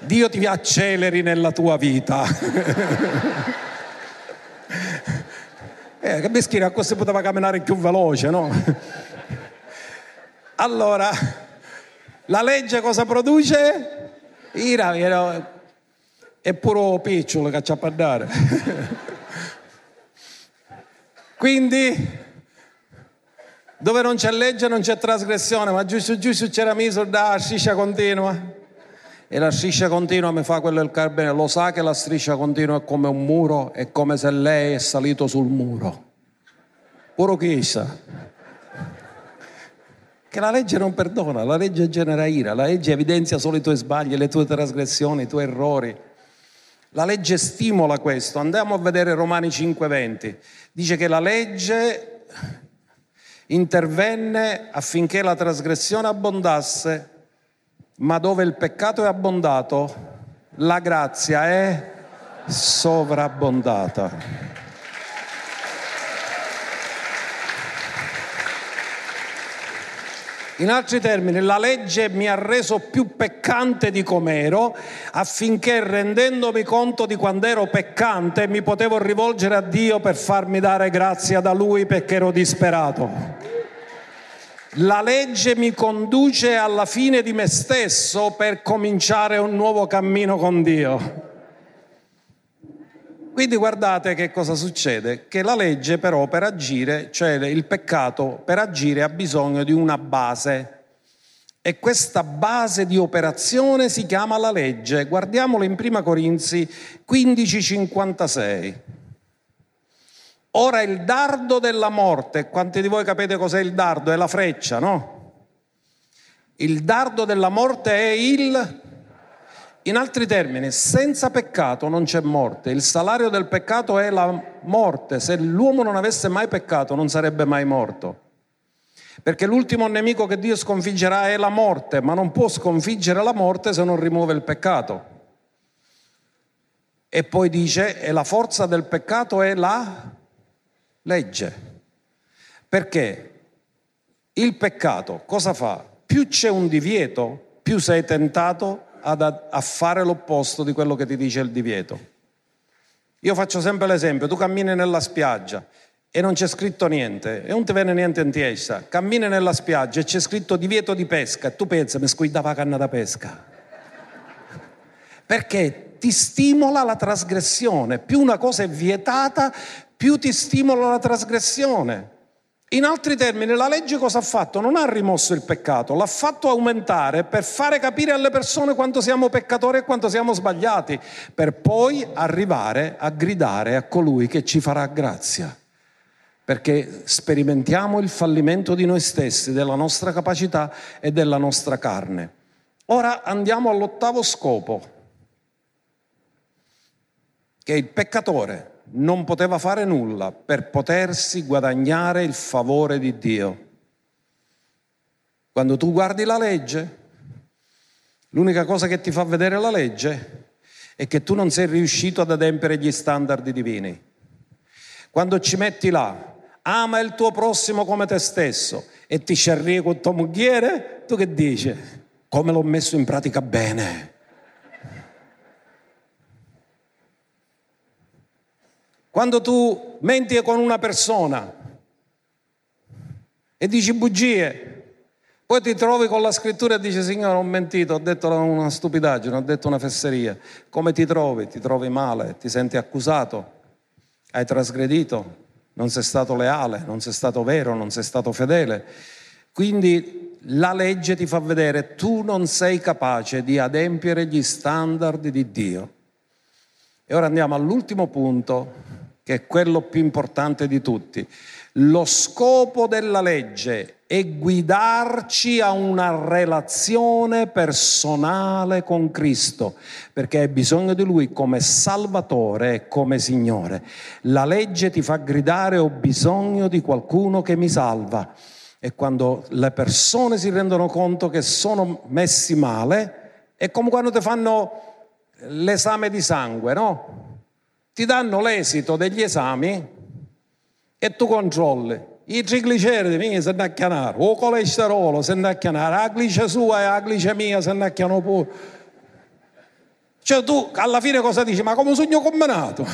Dio ti acceleri nella tua vita. eh, che meschina, così poteva camminare più veloce, no? allora, la legge cosa produce? Ira, è puro picciolo che c'ha per dare. Quindi, dove non c'è legge non c'è trasgressione, ma giusto giusto c'era miso da sciscia continua. E la striscia continua mi fa quello del carabiniere, lo sa che la striscia continua è come un muro, è come se lei è salito sul muro. Puro chissà. Che la legge non perdona, la legge genera ira, la legge evidenzia solo i tuoi sbagli, le tue trasgressioni, i tuoi errori. La legge stimola questo. Andiamo a vedere Romani 5:20. Dice che la legge intervenne affinché la trasgressione abbondasse, ma dove il peccato è abbondato, la grazia è sovrabbondata. In altri termini, la legge mi ha reso più peccante di com'ero affinché rendendomi conto di quando ero peccante mi potevo rivolgere a Dio per farmi dare grazia da Lui perché ero disperato. La legge mi conduce alla fine di me stesso per cominciare un nuovo cammino con Dio. Quindi guardate che cosa succede, che la legge però per agire, cioè il peccato per agire ha bisogno di una base e questa base di operazione si chiama la legge. Guardiamolo in Prima Corinzi 15:56. Ora il dardo della morte, quanti di voi capite cos'è il dardo? È la freccia, no? Il dardo della morte è il in altri termini, senza peccato non c'è morte, il salario del peccato è la morte, se l'uomo non avesse mai peccato non sarebbe mai morto, perché l'ultimo nemico che Dio sconfiggerà è la morte, ma non può sconfiggere la morte se non rimuove il peccato. E poi dice, e la forza del peccato è la legge, perché il peccato cosa fa? Più c'è un divieto, più sei tentato ad, a fare l'opposto di quello che ti dice il divieto. Io faccio sempre l'esempio, tu cammini nella spiaggia e non c'è scritto niente e non ti viene niente in testa, cammini nella spiaggia e c'è scritto divieto di pesca e tu pensi mi squidava la canna da pesca. Perché ti stimola la trasgressione, più una cosa è vietata, più ti stimola la trasgressione. In altri termini, la legge cosa ha fatto? Non ha rimosso il peccato, l'ha fatto aumentare per fare capire alle persone quanto siamo peccatori e quanto siamo sbagliati, per poi arrivare a gridare a colui che ci farà grazia. Perché sperimentiamo il fallimento di noi stessi, della nostra capacità e della nostra carne. Ora andiamo all'ottavo scopo, che il peccatore non poteva fare nulla per potersi guadagnare il favore di Dio. Quando tu guardi la legge, l'unica cosa che ti fa vedere la legge è che tu non sei riuscito ad adempiere gli standard divini. Quando ci metti là, ama il tuo prossimo come te stesso e ti scerri con tua moglie, tu che dici? Come l'ho messo in pratica bene? Quando tu menti con una persona e dici bugie, poi ti trovi con la scrittura e dici Signore ho mentito, ho detto una stupidaggine, ho detto una fesseria. Come ti trovi? Ti trovi male, ti senti accusato, hai trasgredito, non sei stato leale, non sei stato vero, non sei stato fedele. Quindi la legge ti fa vedere tu non sei capace di adempiere gli standard di Dio. E ora andiamo all'ultimo punto che è quello più importante di tutti. Lo scopo della legge è guidarci a una relazione personale con Cristo, perché hai bisogno di Lui come Salvatore e come Signore. La legge ti fa gridare ho bisogno di qualcuno che mi salva. E quando le persone si rendono conto che sono messi male, è come quando ti fanno l'esame di sangue, no? Ti danno l'esito degli esami e tu controlli. I trigliceridi mica si annacchiano, o colesterolo si annacchiano, la glice sua e la glicemia si annacchiano pure. Cioè tu alla fine cosa dici? Ma come sogno combinato?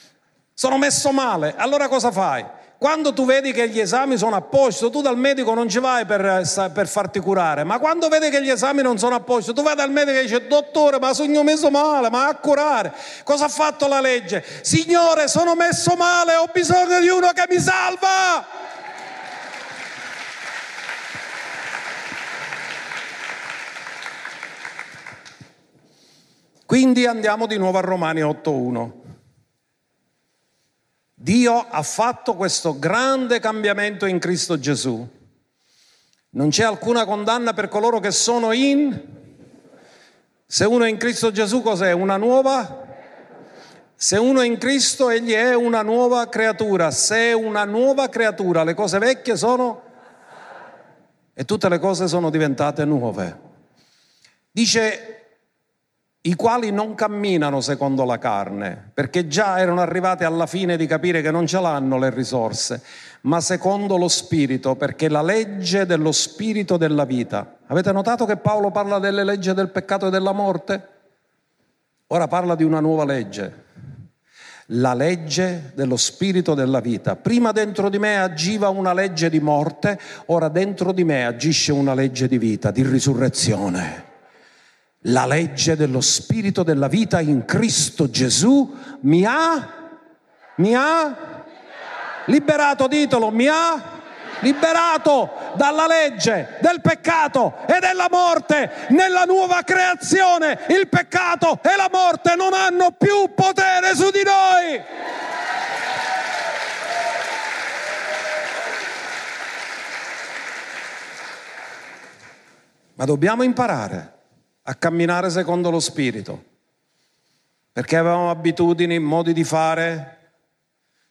Sono messo male. Allora cosa fai? Quando tu vedi che gli esami sono a posto, tu dal medico non ci vai per, eh, per, farti curare, ma quando vedi che gli esami non sono a posto, tu vai dal medico e dici, dottore, ma sono messo male, ma a curare. Cosa ha fatto la legge? Signore, sono messo male, ho bisogno di uno che mi salva. Quindi andiamo di nuovo a Romani 8.1. Dio ha fatto questo grande cambiamento in Cristo Gesù. Non c'è alcuna condanna per coloro che sono in... Se uno è in Cristo Gesù cos'è? Una nuova? Se uno è in Cristo, egli è una nuova creatura. Se è una nuova creatura, le cose vecchie sono e tutte le cose sono diventate nuove. Dice i quali non camminano secondo la carne, perché già erano arrivati alla fine di capire che non ce l'hanno le risorse, ma secondo lo Spirito, perché la legge dello Spirito della vita. Avete notato che Paolo parla delle leggi del peccato e della morte? Ora parla di una nuova legge, la legge dello Spirito della vita. Prima dentro di me agiva una legge di morte, ora dentro di me agisce una legge di vita, di risurrezione la legge dello Spirito della vita in Cristo Gesù mi ha, mi ha liberato, ditelo, mi ha liberato dalla legge del peccato e della morte. Nella nuova creazione il peccato e la morte non hanno più potere su di noi. Ma dobbiamo imparare a camminare secondo lo Spirito, perché avevamo abitudini, modi di fare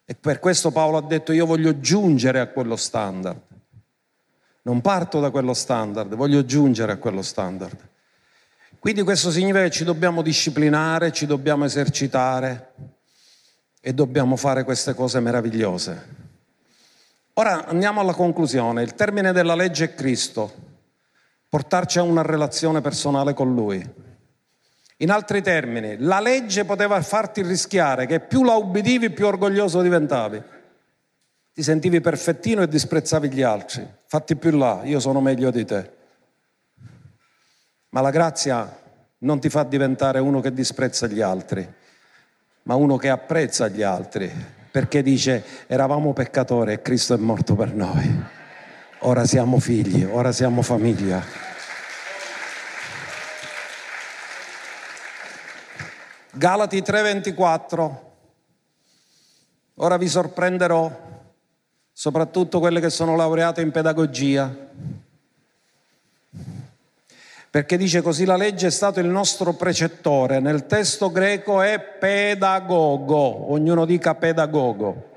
e per questo Paolo ha detto io voglio giungere a quello standard. Non parto da quello standard, voglio giungere a quello standard. Quindi questo significa che ci dobbiamo disciplinare, ci dobbiamo esercitare e dobbiamo fare queste cose meravigliose. Ora andiamo alla conclusione. Il termine della legge è Cristo portarci a una relazione personale con Lui. In altri termini, la legge poteva farti rischiare che più la ubbidivi più orgoglioso diventavi. Ti sentivi perfettino e disprezzavi gli altri. Fatti più là, io sono meglio di te. Ma la grazia non ti fa diventare uno che disprezza gli altri, ma uno che apprezza gli altri, perché dice eravamo peccatori e Cristo è morto per noi. Ora siamo figli, ora siamo famiglia. Galati 3:24. Ora vi sorprenderò, soprattutto quelle che sono laureate in pedagogia, perché dice così la legge è stato il nostro precettore, nel testo greco è pedagogo, ognuno dica pedagogo.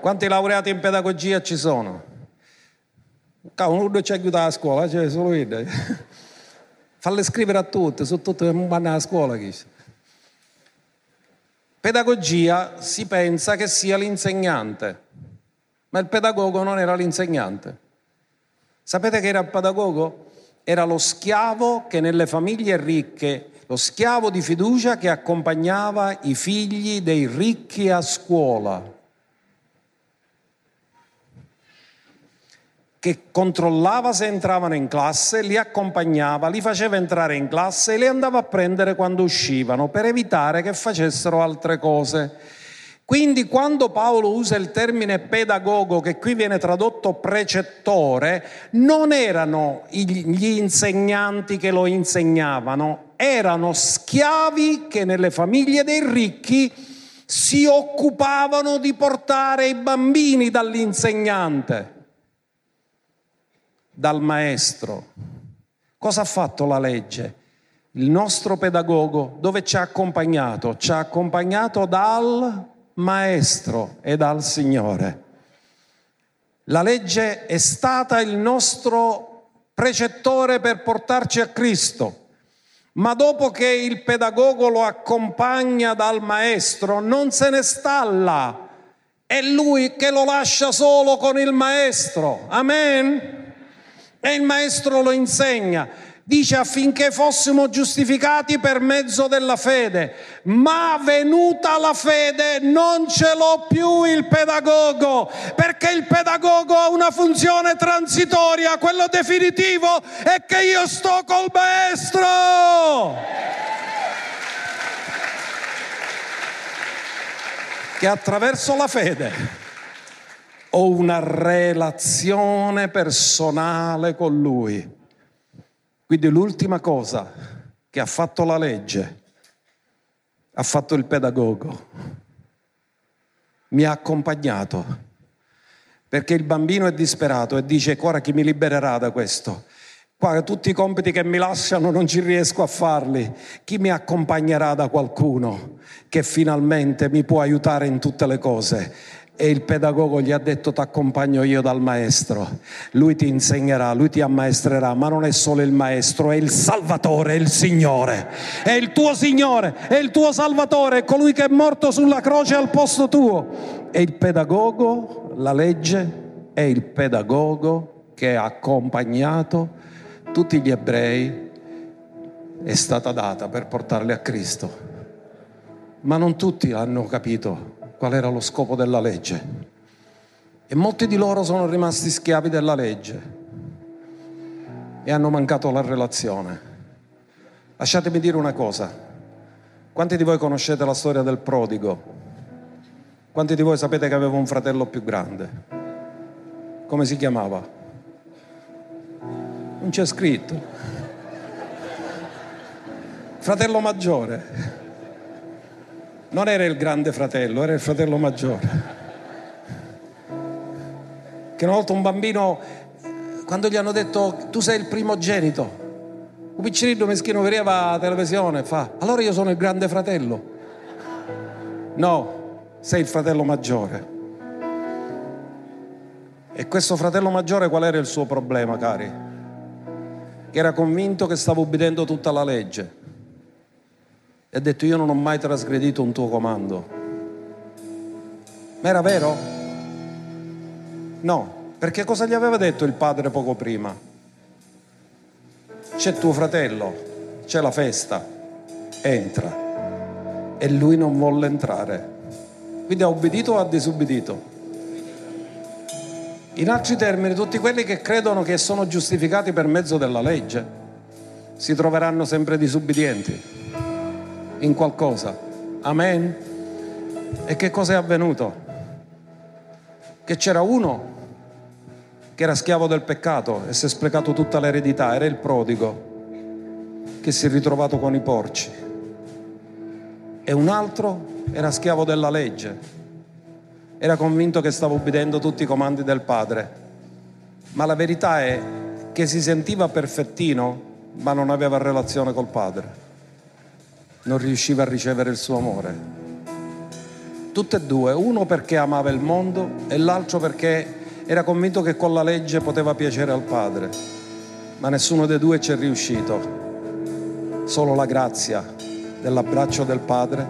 Quanti laureati in pedagogia ci sono? Uno ci aiuta a scuola, cioè solo io. Falle scrivere a tutti, su tutte le vanno a scuola. Chi. Pedagogia si pensa che sia l'insegnante, ma il pedagogo non era l'insegnante. Sapete che era il pedagogo? Era lo schiavo che nelle famiglie ricche, lo schiavo di fiducia che accompagnava i figli dei ricchi a scuola. Che controllava se entravano in classe, li accompagnava, li faceva entrare in classe e li andava a prendere quando uscivano per evitare che facessero altre cose. Quindi quando Paolo usa il termine pedagogo, che qui viene tradotto precettore, non erano gli insegnanti che lo insegnavano, erano schiavi che nelle famiglie dei ricchi si occupavano di portare i bambini dall'insegnante dal maestro. Cosa ha fatto la legge? Il nostro pedagogo dove ci ha accompagnato? Ci ha accompagnato dal maestro e dal Signore. La legge è stata il nostro precettore per portarci a Cristo. Ma dopo che il pedagogo lo accompagna dal maestro, non se ne sta là. È lui che lo lascia solo con il maestro. Amen. E il maestro lo insegna. Dice affinché fossimo giustificati per mezzo della fede, ma venuta la fede non ce l'ho più il pedagogo, perché il pedagogo ha una funzione transitoria, quello definitivo è che io sto col maestro. Che attraverso la fede ho una relazione personale con Lui. Quindi l'ultima cosa che ha fatto la legge, ha fatto il pedagogo, mi ha accompagnato, perché il bambino è disperato e dice, ora chi mi libererà da questo? Qua tutti i compiti che mi lasciano non ci riesco a farli. Chi mi accompagnerà da qualcuno che finalmente mi può aiutare in tutte le cose? E il pedagogo gli ha detto ti accompagno io dal maestro, lui ti insegnerà, lui ti ammaestrerà, ma non è solo il maestro, è il salvatore, è il Signore, è il tuo Signore, è il tuo salvatore, è colui che è morto sulla croce al posto tuo. E il pedagogo, la legge, è il pedagogo che ha accompagnato tutti gli ebrei, è stata data per portarli a Cristo. Ma non tutti hanno capito qual era lo scopo della legge. E molti di loro sono rimasti schiavi della legge e hanno mancato la relazione. Lasciatemi dire una cosa, quanti di voi conoscete la storia del prodigo? Quanti di voi sapete che aveva un fratello più grande? Come si chiamava? Non c'è scritto. Fratello maggiore non era il grande fratello, era il fratello maggiore. Che una volta un bambino, quando gli hanno detto tu sei il primogenito, un piccerino meschino vedeva la televisione fa, allora io sono il grande fratello. No, sei il fratello maggiore. E questo fratello maggiore qual era il suo problema, cari? Che era convinto che stava ubbidendo tutta la legge e ha detto io non ho mai trasgredito un tuo comando. Ma era vero? No, perché cosa gli aveva detto il padre poco prima? C'è tuo fratello, c'è la festa, entra. E lui non volle entrare. Quindi ha obbedito o ha disubbidito? In altri termini, tutti quelli che credono che sono giustificati per mezzo della legge si troveranno sempre disubbidienti in qualcosa. Amen. E che cosa è avvenuto? Che c'era uno che era schiavo del peccato e si è sprecato tutta l'eredità, era il prodigo che si è ritrovato con i porci. E un altro era schiavo della legge, era convinto che stava ubbidendo tutti i comandi del padre. Ma la verità è che si sentiva perfettino, ma non aveva relazione col padre non riusciva a ricevere il suo amore. Tutte e due, uno perché amava il mondo e l'altro perché era convinto che con la legge poteva piacere al Padre, ma nessuno dei due ci è riuscito. Solo la grazia dell'abbraccio del Padre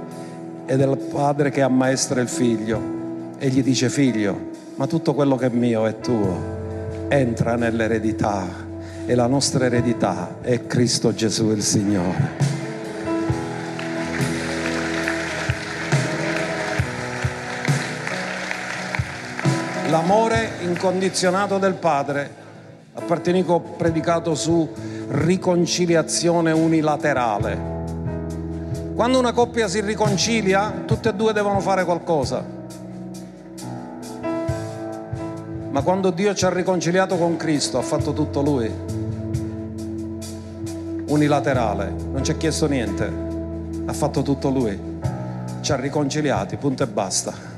e del Padre che ammaestra il figlio e gli dice figlio, ma tutto quello che è mio è tuo, entra nell'eredità e la nostra eredità è Cristo Gesù il Signore. L'amore incondizionato del Padre. A Partenico ho predicato su riconciliazione unilaterale. Quando una coppia si riconcilia, tutte e due devono fare qualcosa. Ma quando Dio ci ha riconciliato con Cristo, ha fatto tutto Lui. Unilaterale, non ci ha chiesto niente, ha fatto tutto Lui. Ci ha riconciliati, punto e basta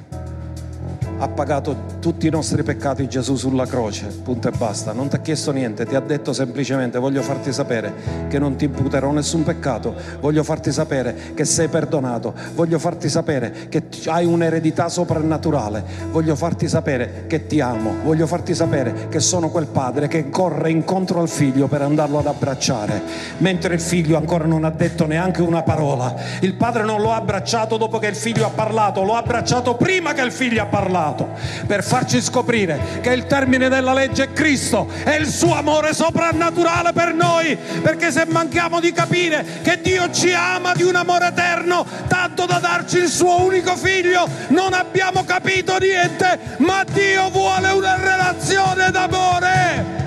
ha pagato tutti i nostri peccati Gesù sulla croce, punto e basta. Non ti ha chiesto niente, ti ha detto semplicemente voglio farti sapere che non ti imputerò nessun peccato, voglio farti sapere che sei perdonato, voglio farti sapere che hai un'eredità soprannaturale, voglio farti sapere che ti amo, voglio farti sapere che sono quel padre che corre incontro al figlio per andarlo ad abbracciare, mentre il figlio ancora non ha detto neanche una parola. Il padre non lo ha abbracciato dopo che il figlio ha parlato, lo ha abbracciato prima che il figlio ha parlato. Per farci scoprire che il termine della legge è Cristo e il suo amore soprannaturale per noi, perché se manchiamo di capire che Dio ci ama di un amore eterno, tanto da darci il suo unico figlio, non abbiamo capito niente, ma Dio vuole una relazione d'amore.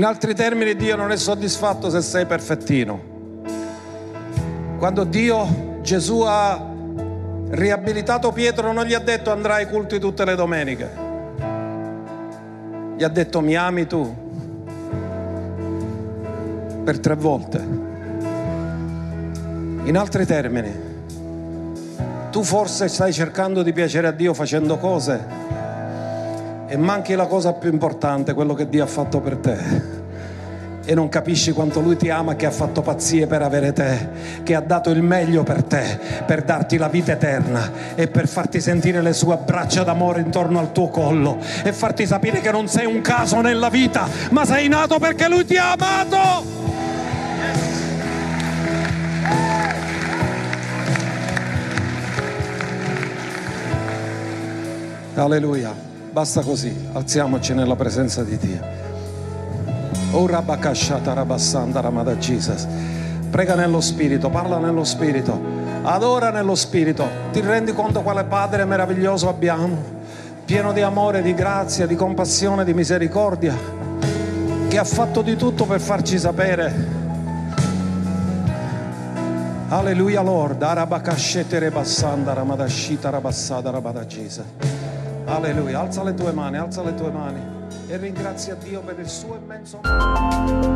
In altri termini, Dio non è soddisfatto se sei perfettino. Quando Dio, Gesù ha riabilitato Pietro, non gli ha detto andrai ai culti tutte le domeniche. Gli ha detto mi ami tu per tre volte. In altri termini, Tu forse stai cercando di piacere a Dio facendo cose e manchi la cosa più importante, quello che Dio ha fatto per te e non capisci quanto lui ti ama, che ha fatto pazzie per avere te, che ha dato il meglio per te, per darti la vita eterna e per farti sentire le sue braccia d'amore intorno al tuo collo e farti sapere che non sei un caso nella vita, ma sei nato perché lui ti ha amato. Alleluia, basta così, alziamoci nella presenza di Dio. Oh Rabakashata Rabassanda Ramada Jesus. Prega nello spirito, parla nello spirito, adora nello spirito. Ti rendi conto quale Padre meraviglioso abbiamo? Pieno di amore, di grazia, di compassione, di misericordia, che ha fatto di tutto per farci sapere. Alleluia Lord, Arabakashete Rebassanda Ramadashita Rabassada Rabada Jesus. Alleluia, alza le tue mani, alza le tue mani e ringrazia Dio per il suo immenso amore.